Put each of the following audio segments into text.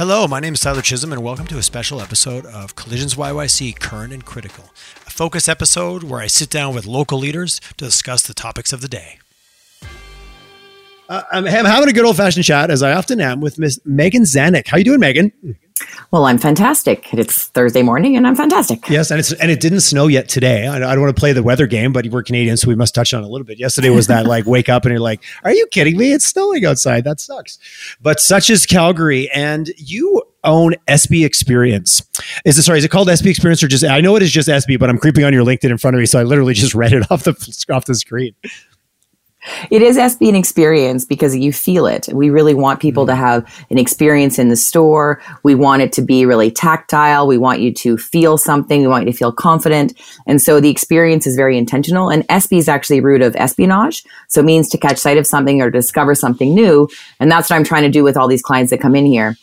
Hello, my name is Tyler Chisholm, and welcome to a special episode of Collisions YYC Current and Critical, a focus episode where I sit down with local leaders to discuss the topics of the day. Uh, I'm, I'm having a good old fashioned chat, as I often am, with Miss Megan Zanuck. How you doing, Megan? Well, I'm fantastic. It's Thursday morning, and I'm fantastic. Yes, and it's and it didn't snow yet today. I, I don't want to play the weather game, but we're Canadian, so we must touch on a little bit. Yesterday was that like wake up and you're like, "Are you kidding me? It's snowing outside. That sucks." But such is Calgary, and you own SB Experience. Is it sorry? Is it called SB Experience or just? I know it is just SB, but I'm creeping on your LinkedIn in front of me, so I literally just read it off the off the screen. It is SB an experience because you feel it. We really want people to mm-hmm. have an experience in the store. We want it to be really tactile. We want you to feel something. We want you to feel confident. And so the experience is very intentional. And SB is actually root of espionage. So it means to catch sight of something or discover something new. And that's what I'm trying to do with all these clients that come in here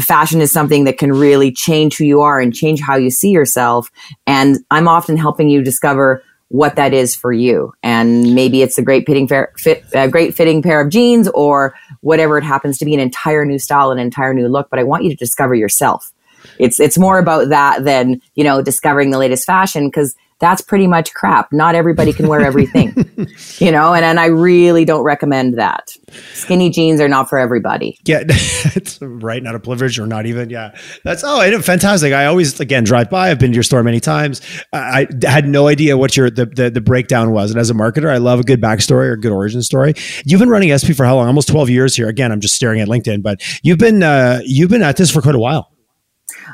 fashion is something that can really change who you are and change how you see yourself. And I'm often helping you discover what that is for you. And maybe it's a great fitting pair, fit, a great fitting pair of jeans or whatever it happens to be, an entire new style, an entire new look. But I want you to discover yourself. It's it's more about that than you know discovering the latest fashion because that's pretty much crap. Not everybody can wear everything, you know, and, and I really don't recommend that. Skinny jeans are not for everybody. Yeah, it's right. Not a privilege or not even. Yeah, that's oh, fantastic. I always again drive by. I've been to your store many times. I, I had no idea what your the, the, the breakdown was, and as a marketer, I love a good backstory or a good origin story. You've been running SB for how long? Almost twelve years here. Again, I'm just staring at LinkedIn, but you've been uh, you've been at this for quite a while.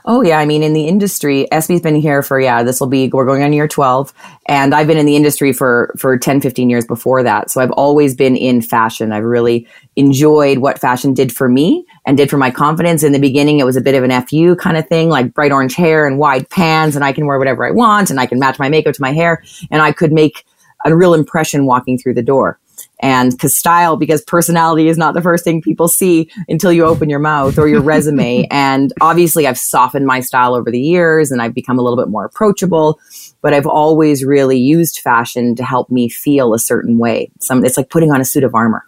Oh yeah, I mean in the industry, SB's been here for yeah, this will be we're going on year 12 and I've been in the industry for for 10 15 years before that. So I've always been in fashion. I've really enjoyed what fashion did for me and did for my confidence. In the beginning it was a bit of an FU kind of thing, like bright orange hair and wide pants and I can wear whatever I want and I can match my makeup to my hair and I could make a real impression walking through the door and because style because personality is not the first thing people see until you open your mouth or your resume. And obviously i've softened my style over the years and i've become a little bit more approachable but i've always really used fashion to help me feel a certain way. Some it's like putting on a suit of armor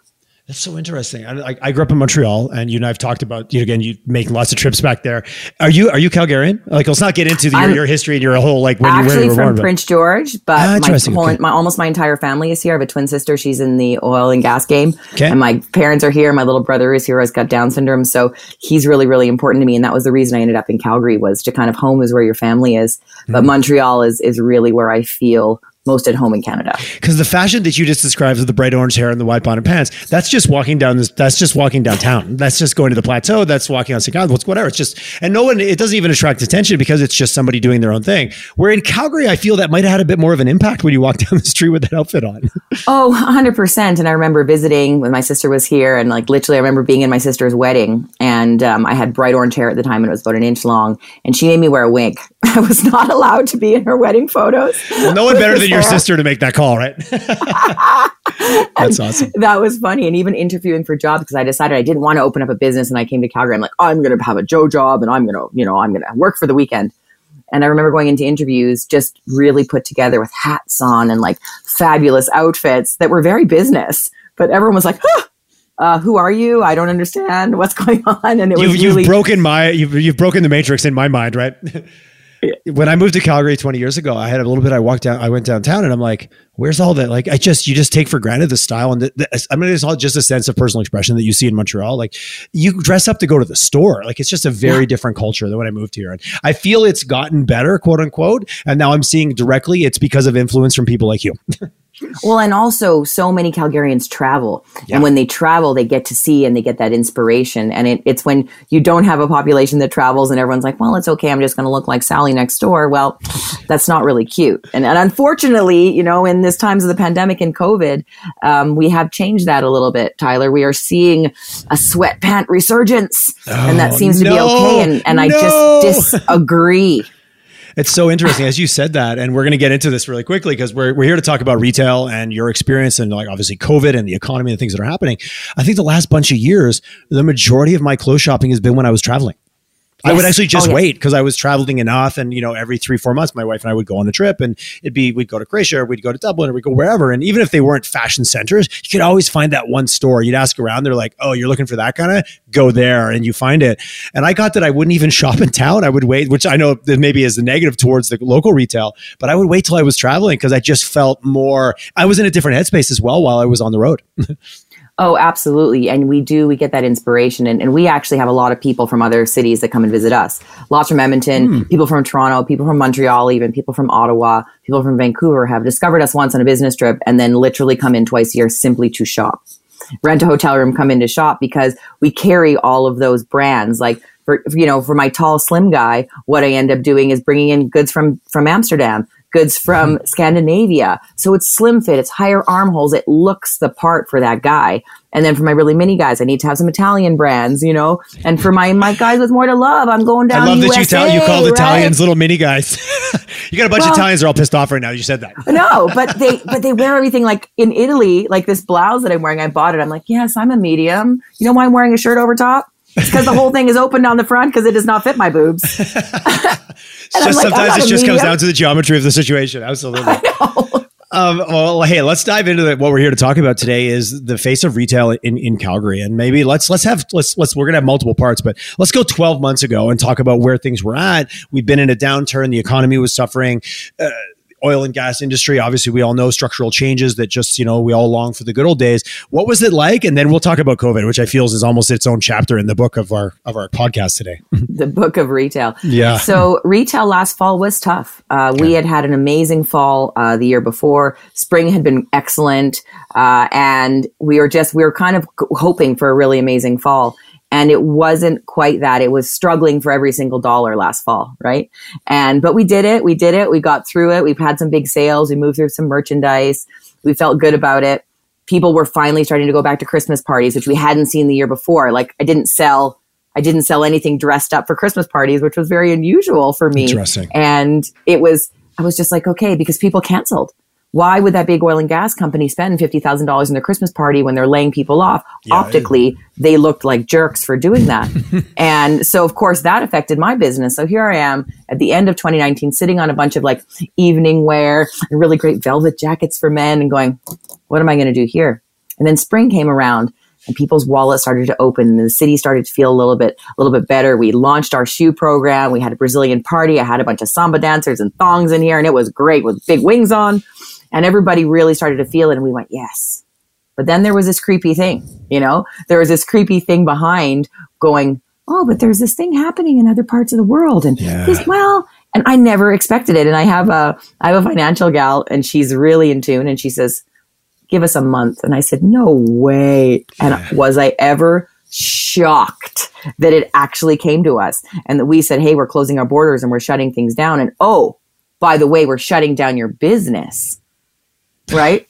that's so interesting. I, I, grew up in Montreal, and you and I've talked about you know, again. You make lots of trips back there. Are you are you Calgarian? Like, let's not get into the, your, your, history and your whole like when you were from born, Prince George, but ah, my, whole, okay. my almost my entire family is here. I have a twin sister; she's in the oil and gas game, okay. and my parents are here. My little brother is here; has got Down syndrome, so he's really really important to me. And that was the reason I ended up in Calgary was to kind of home is where your family is, but mm-hmm. Montreal is is really where I feel most at home in Canada. Because the fashion that you just described with the bright orange hair and the white bonnet pants, that's just walking down this, that's just walking downtown. That's just going to the plateau. That's walking on St. What's whatever. It's just, and no one, it doesn't even attract attention because it's just somebody doing their own thing. Where in Calgary, I feel that might have had a bit more of an impact when you walk down the street with that outfit on. oh, 100%. And I remember visiting when my sister was here and like literally I remember being in my sister's wedding and um, I had bright orange hair at the time and it was about an inch long and she made me wear a wig. I was not allowed to be in her wedding photos. Well, no one better than your sister to make that call, right? That's awesome. That was funny. And even interviewing for jobs because I decided I didn't want to open up a business and I came to Calgary. I'm like, oh, I'm going to have a Joe job and I'm going to, you know, I'm going to work for the weekend. And I remember going into interviews just really put together with hats on and like fabulous outfits that were very business. But everyone was like, huh, uh, who are you? I don't understand what's going on. And it was you've, really- you've broken my you've, you've broken the matrix in my mind, right? When I moved to Calgary 20 years ago, I had a little bit. I walked down, I went downtown, and I'm like, "Where's all that?" Like, I just you just take for granted the style, and the, the, I mean, it's all just a sense of personal expression that you see in Montreal. Like, you dress up to go to the store. Like, it's just a very yeah. different culture than when I moved here, and I feel it's gotten better, quote unquote. And now I'm seeing directly it's because of influence from people like you. Well, and also so many Calgarians travel. Yeah. And when they travel, they get to see and they get that inspiration. And it, it's when you don't have a population that travels and everyone's like, well, it's okay. I'm just going to look like Sally next door. Well, that's not really cute. And, and unfortunately, you know, in this times of the pandemic and COVID, um, we have changed that a little bit, Tyler. We are seeing a sweat pant resurgence oh, and that oh, seems no, to be okay. And, and no. I just disagree. It's so interesting as you said that, and we're going to get into this really quickly because we're we're here to talk about retail and your experience and like obviously COVID and the economy and things that are happening. I think the last bunch of years, the majority of my clothes shopping has been when I was traveling. I would actually just Oh, yeah. wait because I was traveling enough, and you know, every three four months, my wife and I would go on a trip, and it'd be we'd go to Croatia, or we'd go to Dublin, or we'd go wherever, and even if they weren't fashion centers, you could always find that one store. You'd ask around, they're like, "Oh, you're looking for that kind of? Go there," and you find it. And I got that I wouldn't even shop in town. I would wait, which I know that maybe is the negative towards the local retail, but I would wait till I was traveling because I just felt more. I was in a different headspace as well while I was on the road. Oh, absolutely. And we do, we get that inspiration. And, and we actually have a lot of people from other cities that come and visit us. Lots from Edmonton, hmm. people from Toronto, people from Montreal, even people from Ottawa, people from Vancouver have discovered us once on a business trip and then literally come in twice a year simply to shop. Rent a hotel room, come in to shop because we carry all of those brands. Like for, you know, for my tall, slim guy, what I end up doing is bringing in goods from, from Amsterdam, goods from mm-hmm. Scandinavia. So it's slim fit, it's higher armholes, it looks the part for that guy. And then for my really mini guys, I need to have some Italian brands, you know. And for my my guys with more to love, I'm going down. I love to that you, tell, you called right? Italians little mini guys. you got a bunch Well- of Italians that are all pissed off right now. You said that. no, but they but they wear everything like in Italy, like this blouse that I'm wearing. I bought it. I'm like, yes, I'm a medium. You know why I'm wearing a shirt over top? Because the whole thing is open on the front because it does not fit my boobs. It's like, sometimes it just comes down to the geometry of the situation. Absolutely. Um, well, hey, let's dive into the, what we're here to talk about today is the face of retail in, in Calgary, and maybe let's let's have let's let's we're gonna have multiple parts, but let's go 12 months ago and talk about where things were at. We've been in a downturn; the economy was suffering. Uh, oil and gas industry obviously we all know structural changes that just you know we all long for the good old days what was it like and then we'll talk about covid which i feel is almost its own chapter in the book of our of our podcast today the book of retail. Yeah. So retail last fall was tough. Uh, We had had an amazing fall uh, the year before. Spring had been excellent, uh, and we were just we were kind of hoping for a really amazing fall. And it wasn't quite that. It was struggling for every single dollar last fall, right? And but we did it. We did it. We got through it. We've had some big sales. We moved through some merchandise. We felt good about it. People were finally starting to go back to Christmas parties, which we hadn't seen the year before. Like I didn't sell I didn't sell anything dressed up for Christmas parties, which was very unusual for me. Interesting. And it was, I was just like, okay, because people canceled. Why would that big oil and gas company spend $50,000 in their Christmas party when they're laying people off? Yeah, Optically, they looked like jerks for doing that. and so, of course, that affected my business. So here I am at the end of 2019, sitting on a bunch of like evening wear and really great velvet jackets for men and going, what am I going to do here? And then spring came around and people's wallets started to open and the city started to feel a little bit a little bit better. We launched our shoe program. We had a Brazilian party. I had a bunch of samba dancers and thongs in here and it was great with big wings on. And everybody really started to feel it and we went, yes. But then there was this creepy thing, you know? There was this creepy thing behind going, oh, but there's this thing happening in other parts of the world and Yeah. this well, and I never expected it. And I have a I have a financial gal and she's really in tune and she says, give us a month. And I said, no way. And was I ever shocked that it actually came to us and that we said, hey, we're closing our borders and we're shutting things down. And oh, by the way, we're shutting down your business. Right?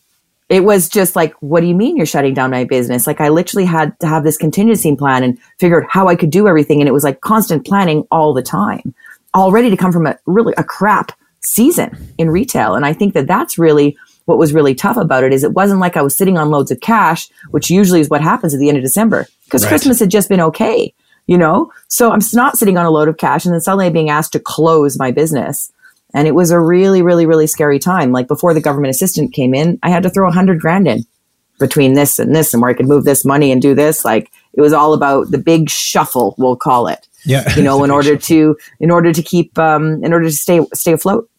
It was just like, what do you mean you're shutting down my business? Like I literally had to have this contingency plan and figured how I could do everything. And it was like constant planning all the time, all ready to come from a really a crap season in retail. And I think that that's really what was really tough about it is it wasn't like I was sitting on loads of cash, which usually is what happens at the end of December because Right. Christmas had just been okay, you know? So I'm not sitting on a load of cash and then suddenly being asked to close my business. And it was a really, really, really scary time. Like before the government assistant came in, I had to throw a hundred grand in between this and this and where I could move this money and do this. Like it was all about the big shuffle, we'll call it, yeah you know, in order to, in order to keep, um, in order to stay, stay afloat.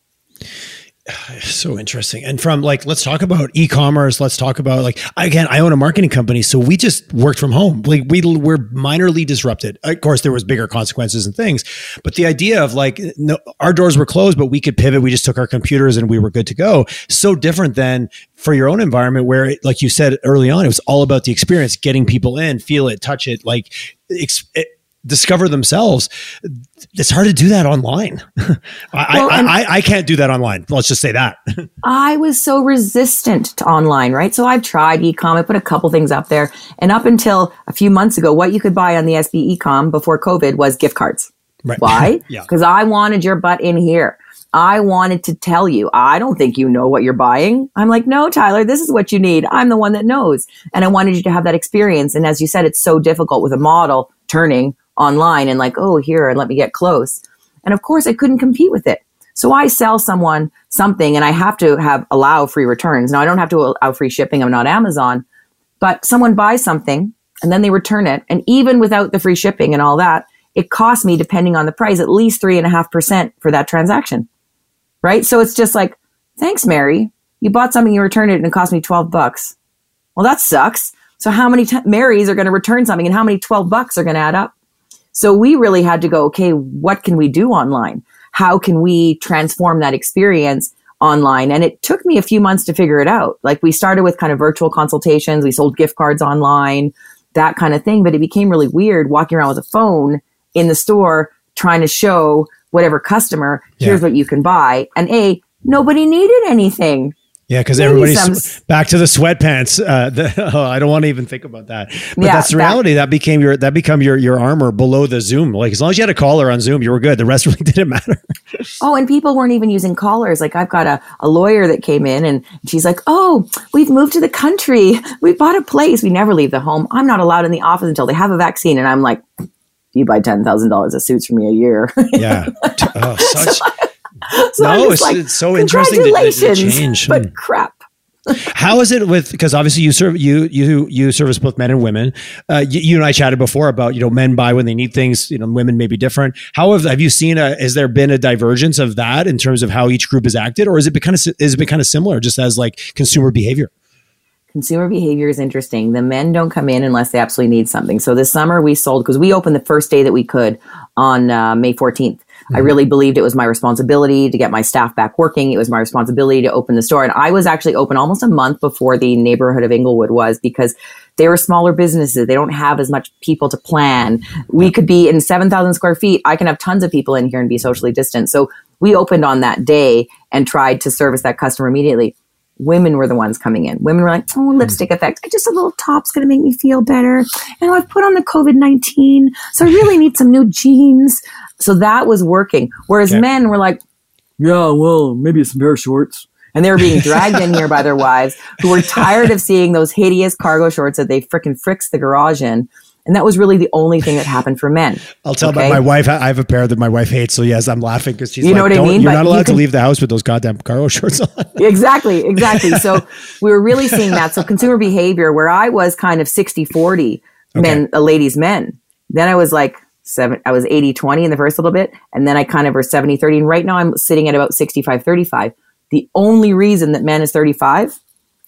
so interesting. And from like let's talk about e-commerce. Let's talk about like again i own a marketing company so we just worked from home. Like we were minorly disrupted. Of course there was bigger consequences and things but the idea of like no our doors were closed but we could pivot. We just took our computers and we were good to go. So different than for your own environment where it, like you said early on it was all about the experience getting people in feel it touch it like it, discover themselves it's hard to do that online I, Well, I, I, I can't do that online let's just say that I was so resistant to online, right? So I've tried ecom. I put a couple things up there. And up until a few months ago, what you could buy on the SB ecom before COVID was gift cards. Right. Why? Yeah. Because I wanted your butt in here. I wanted to tell you, I don't think you know what you're buying. I'm like, no, Tyler, this is what you need. I'm the one that knows. And I wanted you to have that experience. And as you said, it's so difficult with a model turning online and like, oh, here, and let me get close. And of course, I couldn't compete with it. So I sell someone something and I have to have allow free returns. Now I don't have to allow free shipping. I'm not Amazon, but someone buys something and then they return it. And even without the free shipping and all that, it costs me, depending on the price, at least three and a half percent for that transaction. Right. So it's just like, thanks, Mary. You bought something, you returned it and it cost me 12 bucks. Well, that sucks. So how many t- Marys are going to return something and how many 12 bucks are going to add up? So we really had to go, okay, what can we do online? How can we transform that experience online? And it took me a few months to figure it out. Like we started with kind of virtual consultations. We sold gift cards online, that kind of thing. But it became really weird walking around with a phone in the store trying to show whatever customer, here's yeah. what you can buy. And A, nobody needed anything. Yeah, because everybody's back to the sweatpants. Uh, the, oh, I don't want to even think about that. But yeah, that's the reality. That, that, became your that become your your armor below the Zoom. Like as long as you had a collar on Zoom, you were good. The rest really didn't matter. oh, and people weren't even using collars. Like I've got a, a lawyer that came in and she's like, "Oh, we've moved to the country. We bought a place. We never leave the home. I'm not allowed in the office until they have a vaccine." And I'm like, "You buy ten thousand dollars of suits for me a year." yeah. Oh, such. so, so no, it's, like, it's, so interesting to, to change. But hmm. crap. How is it with because obviously you serve you you you service both men and women. Uh, you, you, and I chatted before about you know men buy when they need things. You know, women may be different. How have have you seen a has there been a divergence of that in terms of how each group has acted, or is it kind of is it been kind of similar just as like consumer behavior? Consumer behavior is interesting. The men don't come in unless they absolutely need something. So this summer we sold because we opened the first day that we could on uh, May 14th. Mm-hmm. I really believed it was my responsibility to get my staff back working. It was my responsibility to open the store. And I was actually open almost a month before the neighborhood of Inglewood was because they were smaller businesses. They don't have as much people to plan. We could be in 7,000 square feet. I can have tons of people in here and be socially distant. So we opened on that day and tried to service that customer immediately women were the ones coming in. Women were like, oh, hmm. lipstick effect. I Just a little top's going to make me feel better. And I've put on the COVID 19. So I really need some new jeans. So that was working. Whereas okay. men were like, yeah, well, maybe some pair of shorts. And they were being dragged in here by their wives who were tired of seeing those hideous cargo shorts that they fricking fricks the garage in. And that was really the only thing that happened for men. I'll tell okay? about my wife. I have a pair that my wife hates. So yes, I'm laughing because she's you know like, what I mean? You're but not allowed you can, to leave the house with those goddamn cargo shorts on. exactly. Exactly. So we were really seeing that. So consumer behavior where I was kind of 60, 40 okay. men, uh, ladies, men. Then I was like seven, I was 80, 20 in the first little bit. And then I kind of were 70, 30. And right now I'm sitting at about 65, 35. The only reason that men is 35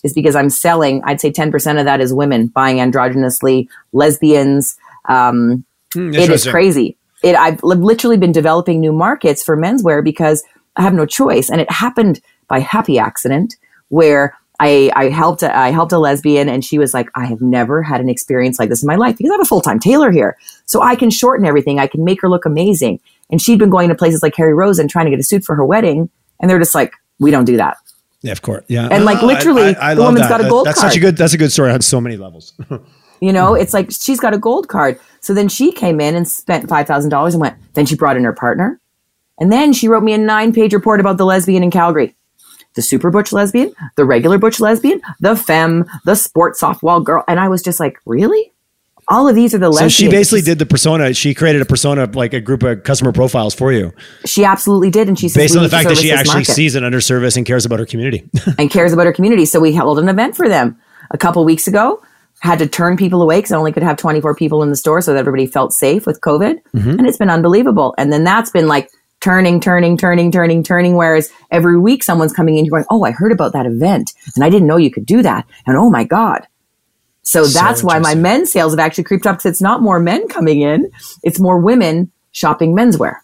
is because I'm selling, I'd say 10% of that is women buying androgynously, lesbians. Um, mm, it is crazy. It, I've literally been developing new markets for menswear because I have no choice. And it happened by happy accident where I, I helped a, I helped a lesbian and she was like, I have never had an experience like this in my life because I have a full time tailor here. So I can shorten everything. I can make her look amazing. And she'd been going to places like Harry Rosen trying to get a suit for her wedding. And they're just like, we don't do that. Yeah, of course. Yeah. And like literally, I, I, I the woman's that. got a gold that's card. such a good, that's a good story on so many levels. you know, it's like she's got a gold card. So then she came in and spent $5,000 and went, then she brought in her partner. And then she wrote me a nine page report about the lesbian in Calgary. The super butch lesbian, the regular butch lesbian, the femme, the sports softball girl. And I was just like, really? All of these are the lesbians. So she basically did the persona. She created a persona, like a group of customer profiles for you. She absolutely did, and she based on the fact that she actually market. sees an under service and cares about her community and cares about her community. So we held an event for them a couple weeks ago. Had to turn people away because I only could have 24 people in the store, so that everybody felt safe with COVID, mm-hmm. and it's been unbelievable. And then that's been like turning, turning, turning, turning, turning. Whereas every week someone's coming in, you're going, "Oh, I heard about that event, and I didn't know you could do that," and oh my god. So, so that's why my men's sales have actually creeped up because it's not more men coming in, it's more women shopping menswear.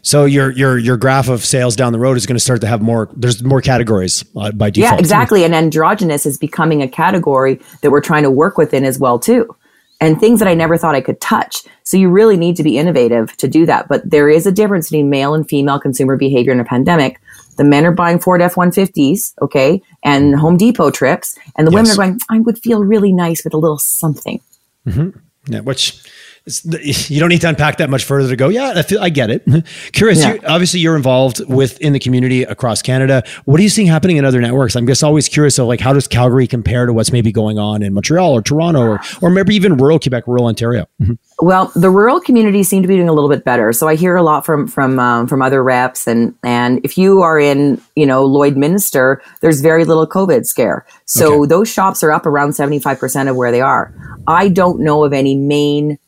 So your your your graph of sales down the road is going to start to have more. There's more categories uh, by default. Yeah, exactly. And androgynous is becoming a category that we're trying to work within as well too, and things that I never thought I could touch. So you really need to be innovative to do that. But there is a difference between male and female consumer behavior in a pandemic. The men are buying Ford F 150s, okay, and Home Depot trips. And the yes. women are going, I would feel really nice with a little something. Mm-hmm. Yeah, which you don't need to unpack that much further to go. Yeah, I, feel, I get it. Curious. Yeah. You, obviously, you're involved with in the community across Canada. What are you seeing happening in other networks? I'm just always curious. of like, how does Calgary compare to what's maybe going on in Montreal or Toronto or or maybe even rural Quebec, rural Ontario? well, the rural communities seem to be doing a little bit better. So I hear a lot from from um, from other reps, and and if you are in you know Lloydminster, there's very little COVID scare. So okay. those shops are up around 75 percent of where they are. I don't know of any main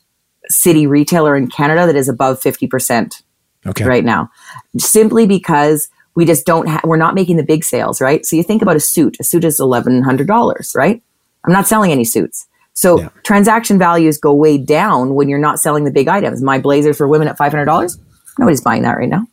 city retailer in Canada that is above 50% okay. right now, simply because we just don't have, we're not making the big sales, right? So you think about a suit, a suit is $1,100, right? I'm not selling any suits. So yeah. transaction values go way down when you're not selling the big items. My blazer for women at $500, nobody's buying that right now.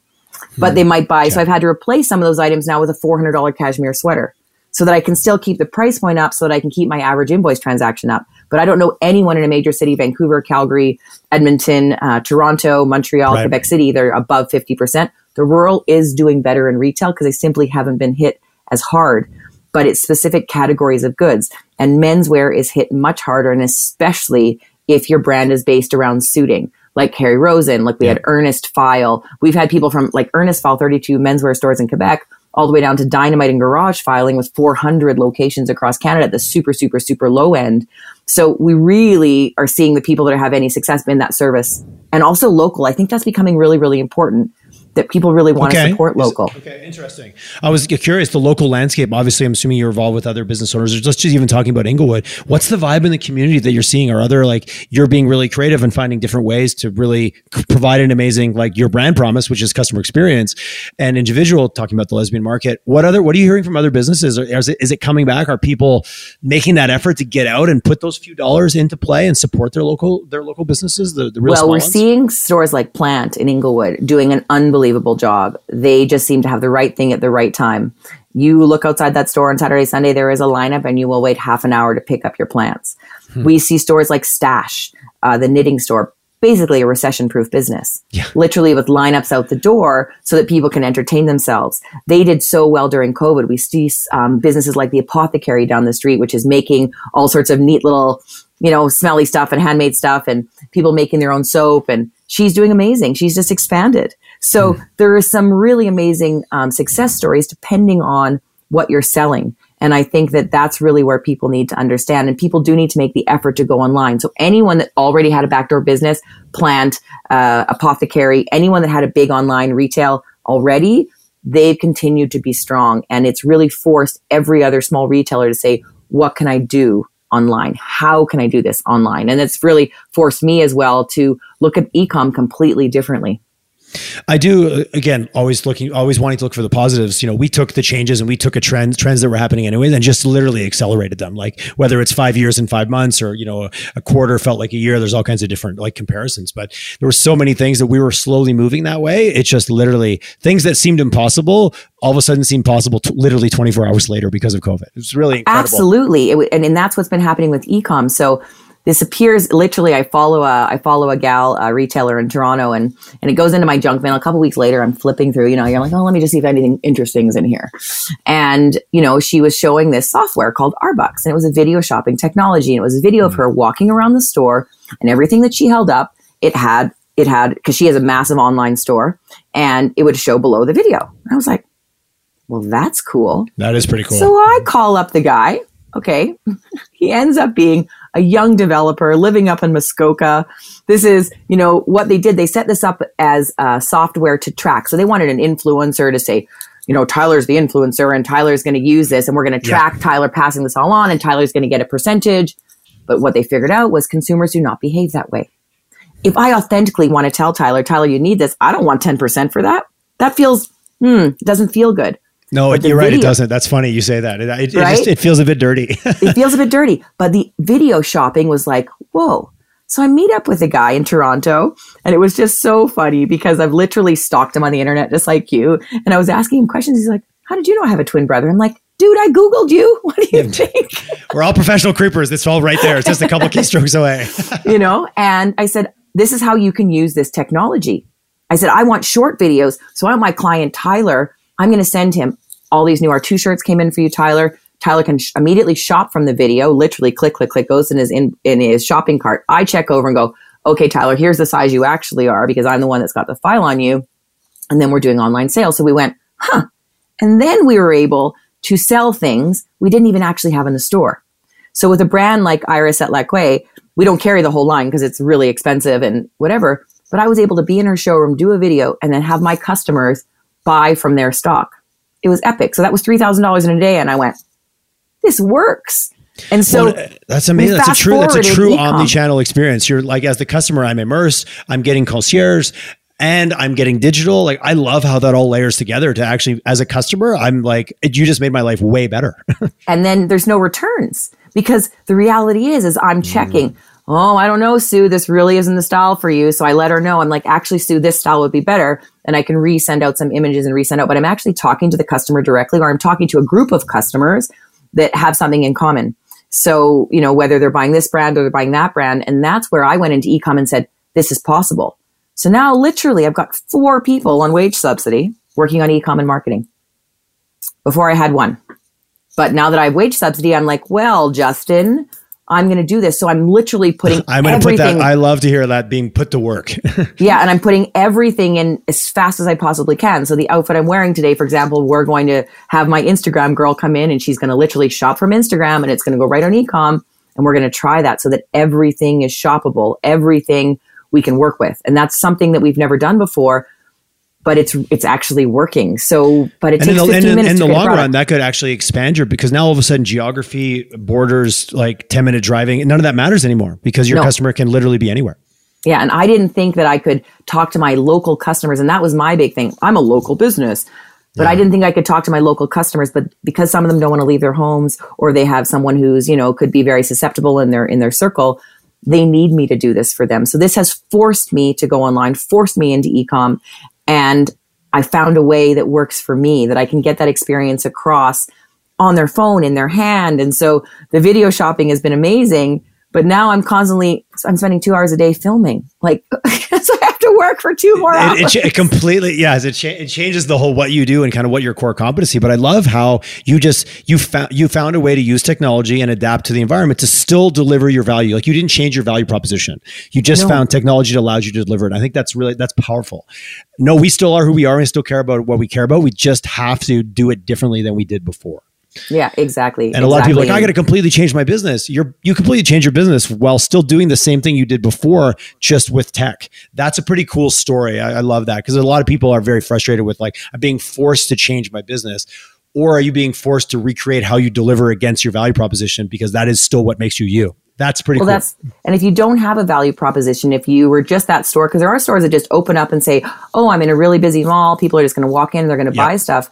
But mm they might buy. So I've had to replace some of those items now with a $400 cashmere sweater so that I can still keep the price point up so that I can keep my average invoice transaction up. But I don't know anyone in a major city, Vancouver, Calgary, Edmonton, uh, Toronto, Montreal, right. Quebec City, they're above 50%. The rural is doing better in retail because they simply haven't been hit as hard. But it's specific categories of goods. And menswear is hit much harder, and especially if your brand is based around suiting like Harry Rosen, like we yeah. had Ernest File. We've had people from like Ernest File 32 menswear stores in Quebec all the way down to dynamite and garage filing with 400 locations across Canada at the super, super, super low end. So we really are seeing the people that have any success in that service and also local. I think that's becoming really, really important that people really want okay. to support local. Okay, interesting. I was curious the local landscape. Obviously, I'm assuming you're involved with other business owners. Let's just even talking about Inglewood. What's the vibe in the community that you're seeing? Are other like you're being really creative and finding different ways to really provide an amazing like your brand promise, which is customer experience, and individual talking about the lesbian market. What other what are you hearing from other businesses? Is it, is it coming back? Are people making that effort to get out and put those few dollars into play and support their local their local businesses? The, the real well, we're ones? seeing stores like Plant in Inglewood doing an unbelievable unbelievable job. They just seem to have the right thing at the right time. You look outside that store on Saturday, Sunday, there is a lineup and you will wait half an hour to pick up your plants. Hmm. We see stores like Stash, uh, the knitting store, basically a recession proof business. Yeah. Literally with lineups out the door so that people can entertain themselves. They did so well during COVID. We see um, businesses like the Apothecary down the street, which is making all sorts of neat little, you know, smelly stuff and handmade stuff and people making their own soap. And she's doing amazing. She's just expanded. So mm. there are some really amazing um, success stories depending on what you're selling. And I think that that's really where people need to understand. And people do need to make the effort to go online. So anyone that already had a backdoor business, plant, uh, apothecary, anyone that had a big online retail already, they've continued to be strong. And it's really forced every other small retailer to say, what can I do online? How can I do this online? And it's really forced me as well to look at ecom completely differently. I do uh, again always looking always wanting to look for the positives. You know, we took the changes and we took a trend trends that were happening anyways and just literally accelerated them. Like whether it's five years and five months or you know a quarter felt like a year. There's all kinds of different like comparisons, but there were so many things that we were slowly moving that way. It just literally things that seemed impossible all of a sudden seemed possible t- literally 24 hours later because of COVID. It's really incredible. Absolutely, it, and and that's what's been happening with ecom. So this appears literally. I follow a I follow a gal a retailer in Toronto, and and it goes into my junk mail. A couple weeks later, I'm flipping through. You know, you're like, oh, let me just see if anything interesting is in here. And you know, she was showing this software called Arbucks, and it was a video shopping technology, and it was a video mm-hmm. of her walking around the store, and everything that she held up, it had it had because she has a massive online store, and it would show below the video. And I was like, well, that's cool. That is pretty cool. So I call up the guy. Okay, he ends up being a young developer living up in Muskoka. This is, you know, what they did. They set this up as uh, software to track. So they wanted an influencer to say, you know, Tyler's the influencer and Tyler's going to use this and we're going to track yeah. Tyler passing this all on and Tyler's going to get a percentage. But what they figured out was consumers do not behave that way. If I authentically want to tell Tyler, Tyler, you need this, I don't want 10% for that. That feels, hmm, doesn't feel good. No, you're video, right. It doesn't. That's funny you say that. It, it, right? it, just, it feels a bit dirty. it feels a bit dirty. But the video shopping was like, whoa. So I meet up with a guy in Toronto and it was just so funny because I've literally stalked him on the internet just like you. And I was asking him questions. He's like, how did you know I have a twin brother? I'm like, dude, I Googled you. What do you think? We're all professional creepers. It's all right there. It's just a couple keystrokes away. you know? And I said, this is how you can use this technology. I said, I want short videos. So I want my client, Tyler, I'm going to send him all these new R2 shirts came in for you, Tyler. Tyler can sh- immediately shop from the video, literally click, click, click, goes in his in, in his shopping cart. I check over and go, okay, Tyler, here's the size you actually are because I'm the one that's got the file on you. And then we're doing online sales. So we went, huh. And then we were able to sell things we didn't even actually have in the store. So with a brand like Iris et Laquais, we don't carry the whole line because it's really expensive and whatever. But I was able to be in her showroom, do a video, and then have my customers buy from their stock. It was epic. So that was $3,000 in a day. And I went, this works. And so well, that's amazing. That's a true that's a true omni-channel experience. You're like as the customer, I'm immersed. I'm getting concierge and I'm getting digital. Like I love how that all layers together to actually as a customer, I'm like you just made my life way better. and then there's no returns because the reality is is I'm checking. Mm. Oh, I don't know, Sue, this really isn't the style for you. So I let her know. I'm like, actually, Sue, this style would be better. And I can resend out some images and resend out, but I'm actually talking to the customer directly or I'm talking to a group of customers that have something in common. So, you know, whether they're buying this brand or they're buying that brand. And that's where I went into ecom and said, this is possible. So now literally I've got four people on wage subsidy working on ecom and marketing. Before I had one. But now that I have wage subsidy, I'm like, well, Justin, I'm going to do this. So I'm literally putting. I'm going to put that. I love to hear that being put to work. yeah, and I'm putting everything in as fast as I possibly can. So the outfit I'm wearing today, for example, we're going to have my Instagram girl come in, and she's going to literally shop from Instagram, and it's going to go right on ecom, and we're going to try that so that everything is shoppable, everything we can work with, and that's something that we've never done before but it's it's actually working. So, but it and takes in the, 15 and minutes. In the long run, that could actually expand your because now all of a sudden geography, borders, like ten minute driving, none of that matters anymore because your no. customer can literally be anywhere. Yeah, and I didn't think that I could talk to my local customers, and that was my big thing. I'm a local business. But yeah. I didn't think I could talk to my local customers, but because some of them don't want to leave their homes or they have someone who's, you know, could be very susceptible in their in their circle, they need me to do this for them. So this has forced me to go online, forced me into ecom, and I found a way that works for me that I can get that experience across on their phone in their hand. And so the video shopping has been amazing. But now I'm constantly I'm spending two hours a day filming. Like so I have to work for two more hours. It, it, it completely yeah, it, cha- it changes the whole what you do and kind of what your core competency. But I love how you just you found you found a way to use technology and adapt to the environment to still deliver your value. Like you didn't change your value proposition. You just no. found technology that allows you to deliver it. I think that's really that's powerful. No, we still are who we are. We still care about what we care about. We just have to do it differently than we did before. Yeah, exactly. And a lot of people are like, I got to completely change my business. You're you completely change your business while still doing the same thing you did before, just with tech. That's a pretty cool story. I, I love that because a lot of people are very frustrated with like, I'm being forced to change my business. Or are you being forced to recreate how you deliver against your value proposition because that is still what makes you you? That's pretty well, cool. That's and if you don't have a value proposition, if you were just that store, because there are stores that just open up and say, "Oh, I'm in a really busy mall. People are just going to walk in, they're going to yep. buy stuff."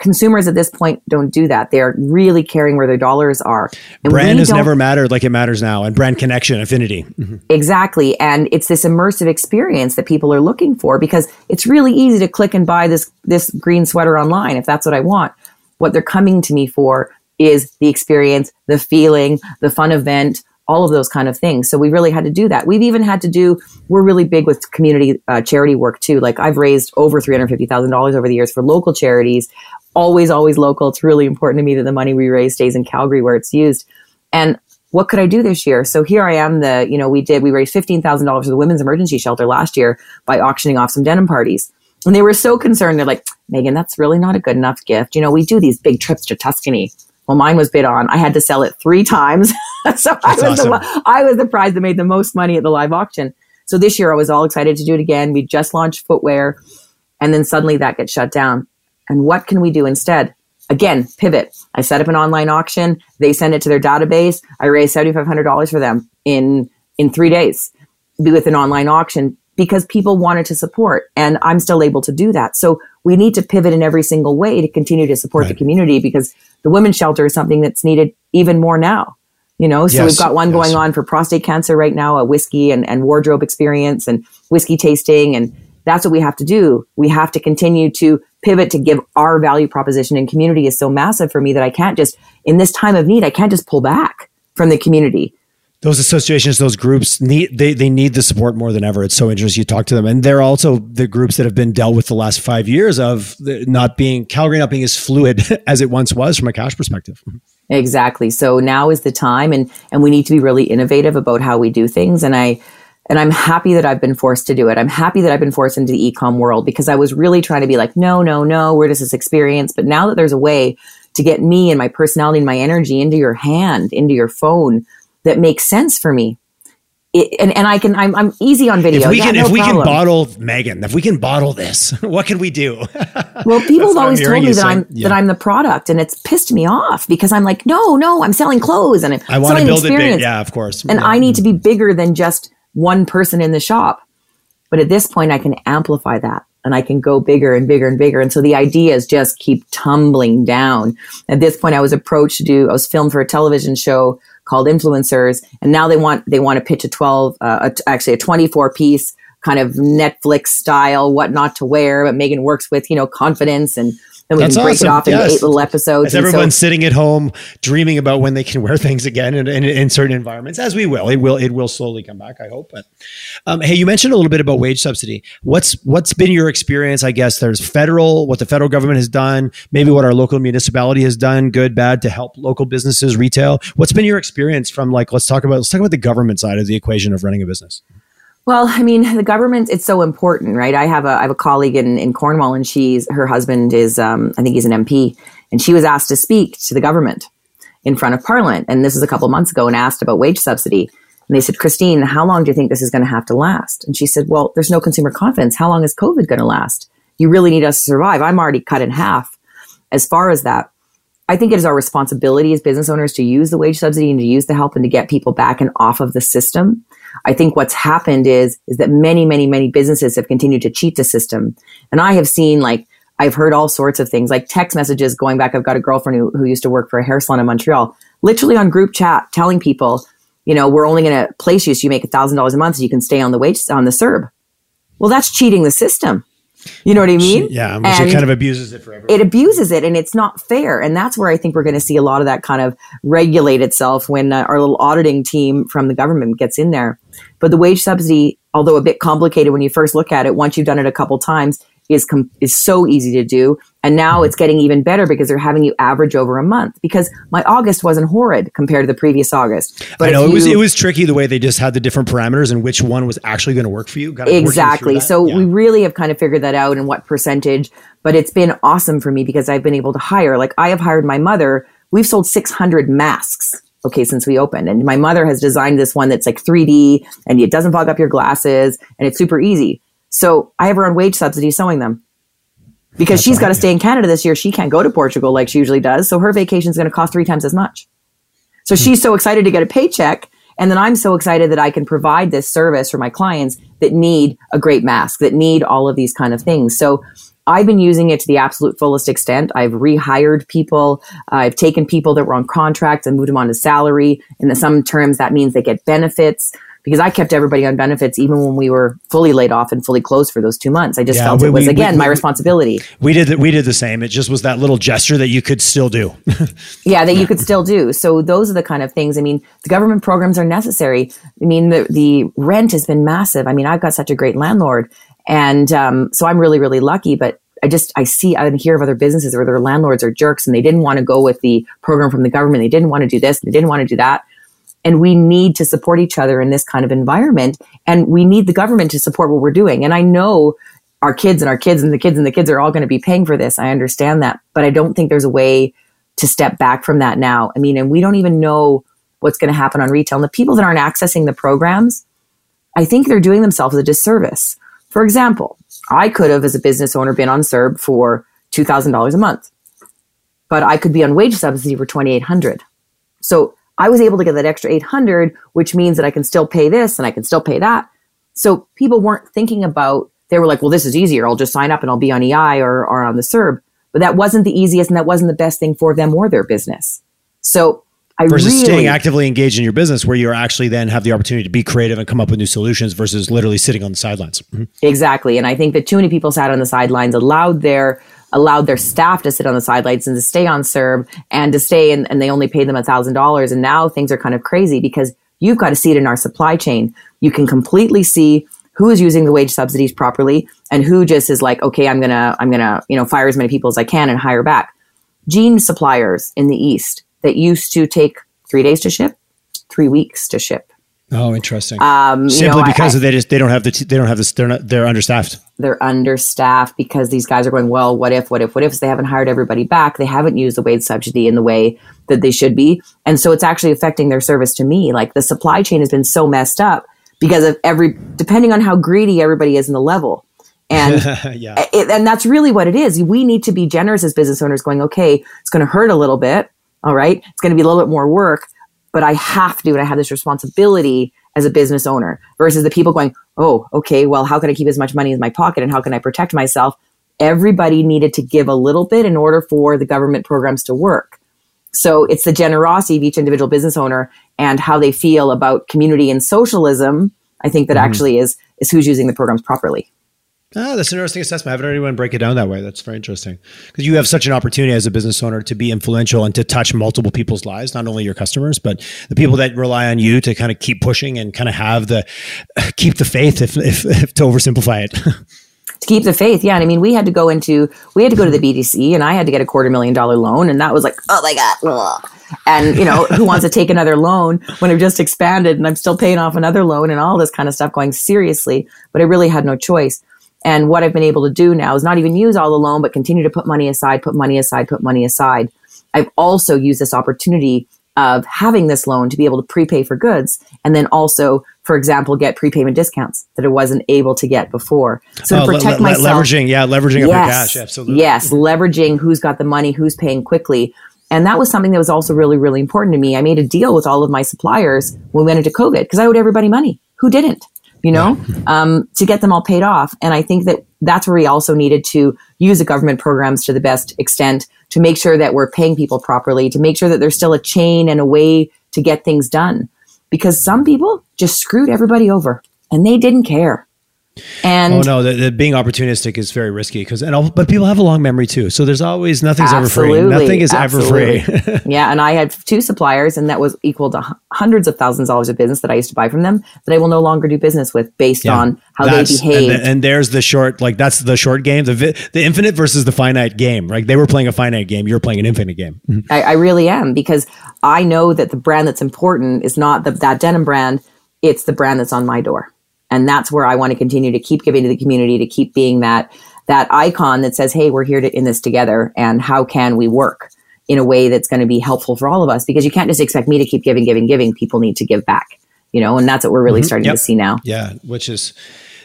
Consumers at this point don't do that. They're really caring where their dollars are. And brand has never mattered like it matters now, and brand connection, affinity. Mm-hmm. Exactly. And it's this immersive experience that people are looking for because it's really easy to click and buy this, this green sweater online if that's what I want. What they're coming to me for is the experience, the feeling, the fun event, all of those kind of things. So we really had to do that. We've even had to do, we're really big with community uh, charity work too. Like I've raised over $350,000 over the years for local charities always, always local. It's really important to me that the money we raise stays in Calgary where it's used. And what could I do this year? So here I am. The, you know, we did, we raised $15,000 for the women's emergency shelter last year by auctioning off some denim parties. And they were so concerned. They're like, Megan, that's really not a good enough gift. You know, we do these big trips to Tuscany. Well, mine was bid on. I had to sell it three times. so I was, awesome. the, I was the prize that made the most money at the live auction. So this year I was all excited to do it again. We just launched footwear and then suddenly that gets shut down. And what can we do instead? Again, pivot. I set up an online auction. They send it to their database. I raised $7,500 for them in, in three days with an online auction because people wanted to support and I'm still able to do that. So we need to pivot in every single way to continue to support right. the community because the women's shelter is something that's needed even more now. You know, so yes, we've got one yes. going on for prostate cancer right now, a whiskey and, and wardrobe experience and whiskey tasting. And that's what we have to do. We have to continue to pivot to give our value proposition and community is so massive for me that I can't just, in this time of need, I can't just pull back from the community. Those associations, those groups need they, they need the support more than ever. It's so interesting you talk to them, and they're also the groups that have been dealt with the last five years of not being Calgary not being as fluid as it once was from a cash perspective. Exactly. So now is the time, and and we need to be really innovative about how we do things. And I And I'm happy that I've been forced to do it. I'm happy that I've been forced into the ecom world because I was really trying to be like, no, no, no, where does this experience? But now that there's a way to get me and my personality and my energy into your hand, into your phone that makes sense for me. It, and, and I can I'm, I'm easy on video. If we Yeah, can no if we problem. can bottle Megan, if we can bottle this, what can we do? Well, people have always told me that say. I'm Yeah. that I'm the product, and it's pissed me off because I'm like, no, no, I'm selling clothes and I'm I want to build it big. Yeah, of course. and Yeah. I need to be mm-hmm. bigger than just one person in the shop. But at this point, I can amplify that, and I can go bigger and bigger and bigger. And so the ideas just keep tumbling down. At this point, I was approached to do. I was filmed for a television show called Influencers, and now they want they want to pitch a twelve, uh, a, actually a twenty four piece kind of Netflix style, what not to wear. But Megan works with you know confidence, and then we That's can break awesome. it off into Yes. eight little episodes. As And so- everyone's sitting at home dreaming about when they can wear things again in, in, in certain environments, as we will, it will it will slowly come back. I hope. But um, hey, you mentioned a little bit about wage subsidy. What's what's been your experience? I guess there's federal, what the federal government has done, maybe what our local municipality has done, good, bad, to help local businesses, retail. What's been your experience from like? Let's talk about let's talk about the government side of the equation of running a business. Well, I mean, the government, it's so important, right? I have a, I have a colleague in, in Cornwall and she's, her husband is, um, I think he's an MP and she was asked to speak to the government in front of parliament. And this is a couple months ago and asked about wage subsidy. And they said, Christine, how long do you think this is going to have to last? And she said, well, there's no consumer confidence. How long is COVID going to last? You really need us to survive. I'm already cut in half as far as that. I think it is our responsibility as business owners to use the wage subsidy and to use the help and to get people back and off of the system. I think what's happened is is that many, many, many businesses have continued to cheat the system. And I have seen like I've heard all sorts of things like text messages going back. I've got a girlfriend who, who used to work for a hair salon in Montreal, literally on group chat telling people, you know, we're only going to place you so you make a thousand dollars a month so you can stay on the wage on the CERB. Well, that's cheating the system. You know what I mean? Yeah, which And- it kind of abuses it for everyone. it abuses it and it's not fair and that's where i think we're going to see a lot of that kind of regulate itself when uh, our little auditing team from the government gets in there but the wage subsidy although a bit complicated when you first look at it once you've done it a couple times is com- is so easy to do. And now mm-hmm. it's getting even better because they're having you average over a month because my august wasn't horrid compared to the previous august. But I know if it was it was tricky the way they just had the different parameters and which one was actually going to work for you. Kinda exactly. so Yeah. we really have kind of figured that out and what percentage but it's been awesome for me because i've been able to hire like i have hired my mother. We've sold 600 masks okay since we opened. And my mother has designed this one that's like 3d and it doesn't fog up your glasses and it's super easy so i have her on wage subsidy sewing them because she's got to stay in canada this year she can't go to portugal like she usually does so her vacation is going to cost three times as much so hmm. she's so excited to get a paycheck. And then I'm so excited that I can provide this service for my clients that need a great mask, that need all of these kind of things. So I've been using it to the absolute fullest extent. I've rehired people. I've taken people that were on contracts and moved them onto salary. In some terms, that means they get benefits because I kept everybody on benefits even when we were fully laid off and fully closed for those two months. I just Yeah, felt we- it was we- again we- my responsibility. we did the, we did the same. It just was that little gesture that you could still do. yeah that you could still do so those are the kind of things i mean the government programs are necessary i mean the, the rent has been massive i mean i've got such a great landlord and um, so i'm really really lucky but i just i see i hear of other businesses where their landlords are jerks and they didn't want to go with the program from the government they didn't want to do this they didn't want to do that and we need to support each other in this kind of environment and we need the government to support what we're doing and i know our kids and our kids and the kids and the kids are all going to be paying for this i understand that but i don't think there's a way to step back from that now. I mean, and we don't even know what's going to happen on retail. And the people that aren't accessing the programs, I think they're doing themselves a disservice. For example, I could have, as a business owner, been on CERB for $2,000 a month, but I could be on wage subsidy for 2,800. So I was able to get that extra 800, which means that I can still pay this and I can still pay that. So people weren't thinking about, they were like, well, this is easier. I'll just sign up and I'll be on EI or, or on the CERB. But that wasn't the easiest and that wasn't the best thing for them or their business. So I versus really, staying actively engaged in your business where you actually then have the opportunity to be creative and come up with new solutions versus literally sitting on the sidelines. Mhm. Exactly. And I think that too many people sat on the sidelines, allowed their allowed their staff to sit on the sidelines and to stay on CERB and to stay and, and they only paid them a thousand dollars. And now things are kind of crazy because you've got to see it in our supply chain. You can completely see who is using the wage subsidies properly and who just is like, okay, I'm gonna I'm gonna, you know, fire as many people as I can and hire back. Jean suppliers in the East that used to take three days to ship, three weeks to ship. Oh, interesting. Um, Simply know, because I, they just they don't have the t- they don't have this they're not they're understaffed. They're understaffed because these guys are going well. What if? What if? What if? So they haven't hired everybody back. They haven't used the wage subsidy in the way that they should be, and so it's actually affecting their service to me. Like the supply chain has been so messed up because of every depending on how greedy everybody is in the level. And yeah. It, and that's really what it is. We need to be generous as business owners going, okay, it's going to hurt a little bit. All right. It's going to be a little bit more work, but I have to, and I have this responsibility as a business owner versus the people going, oh, okay, well, how can I keep as much money in my pocket and how can I protect myself? Everybody needed to give a little bit in order for the government programs to work. So it's the generosity of each individual business owner and how they feel about community and socialism. I think that mm-hmm. actually is is who's using the programs properly. Ah, that's an interesting assessment. I haven't heard anyone break it down that way. That's very interesting because you have such an opportunity as a business owner to be influential and to touch multiple people's lives, not only your customers, but the people that rely on you to kind of keep pushing and kind of have the keep the faith, if, if, if to oversimplify it. to keep the faith, yeah. And I mean, we had to go into we had to go to the BDC, and I had to get a quarter million dollar loan, and that was like, oh my god. Ugh. And you know, who wants to take another loan when I've just expanded and I'm still paying off another loan and all this kind of stuff going seriously? But I really had no choice. And what I've been able to do now is not even use all the loan, but continue to put money aside, put money aside, put money aside. I've also used this opportunity of having this loan to be able to prepay for goods and then also, for example, get prepayment discounts that I wasn't able to get before. So to oh, protect le- le- myself. Leveraging, yeah, leveraging yes, cash. Absolutely. Yes, leveraging who's got the money, who's paying quickly. And that was something that was also really, really important to me. I made a deal with all of my suppliers when we went into COVID because I owed everybody money. Who didn't? You know, um, to get them all paid off. And I think that that's where we also needed to use the government programs to the best extent to make sure that we're paying people properly, to make sure that there's still a chain and a way to get things done. Because some people just screwed everybody over and they didn't care. And oh no, the, the being opportunistic is very risky because and all, but people have a long memory too. So there's always nothing's ever free. Nothing is absolutely. ever free. yeah, and I had two suppliers, and that was equal to hundreds of thousands of dollars of business that I used to buy from them that I will no longer do business with based yeah, on how they behave. And, the, and, there's the short, like that's the short game, the the infinite versus the finite game. Right? They were playing a finite game. You're playing an infinite game. Mm-hmm. I, I really am because I know that the brand that's important is not the, that denim brand. It's the brand that's on my door. And that's where I want to continue to keep giving to the community, to keep being that that icon that says, "Hey, we're here to, in this together, and how can we work in a way that's going to be helpful for all of us?" Because you can't just expect me to keep giving, giving, giving. People need to give back, you know, and that's what we're really mm-hmm. starting yep. to see now. Yeah, which is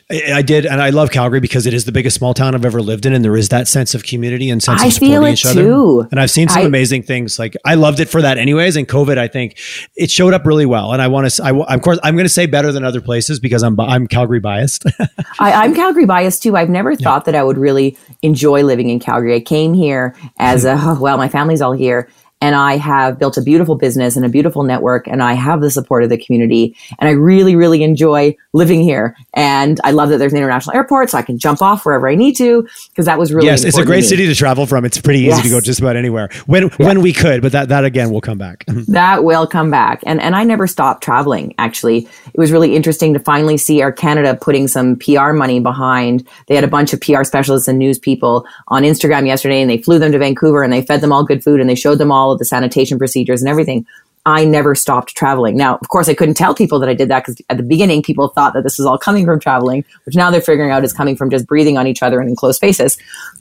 I did, and I love Calgary because it is the biggest small town I've ever lived in, and there is that sense of community and sense I of supporting each other. Too. And I've seen some I, amazing things. Like I loved it for that, anyways. And COVID, I think it showed up really well. And I want to, I, of course, I'm going to say better than other places because I'm I'm Calgary biased. I, am Calgary biased too. I've never thought yeah. that I would really enjoy living in Calgary. I came here as a well, my family's all here, and I have built a beautiful business and a beautiful network and I have the support of the community and I really, really enjoy living here. And I love that there's an international airport so I can jump off wherever I need to because that was really Yes, it's a great to city to travel from. It's pretty easy yes. to go just about anywhere when yeah. when we could, but that that again will come back. that will come back. And and I never stopped traveling actually. It was really interesting to finally see Air Canada putting some PR money behind. They had a bunch of PR specialists and news people on Instagram yesterday and they flew them to Vancouver and they fed them all good food and they showed them all all of the sanitation procedures and everything. I never stopped traveling. Now, of course, I couldn't tell people that I did that because at the beginning, people thought that this was all coming from traveling, which now they're figuring out is coming from just breathing on each other and in close spaces.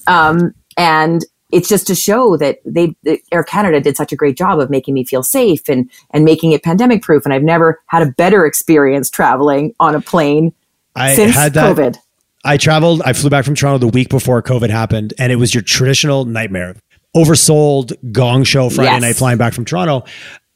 Um, and it's just to show that they Air Canada did such a great job of making me feel safe and and making it pandemic proof. And I've never had a better experience traveling on a plane I since had that, COVID. I traveled. I flew back from Toronto the week before COVID happened, and it was your traditional nightmare oversold gong show Friday yes. night flying back from Toronto.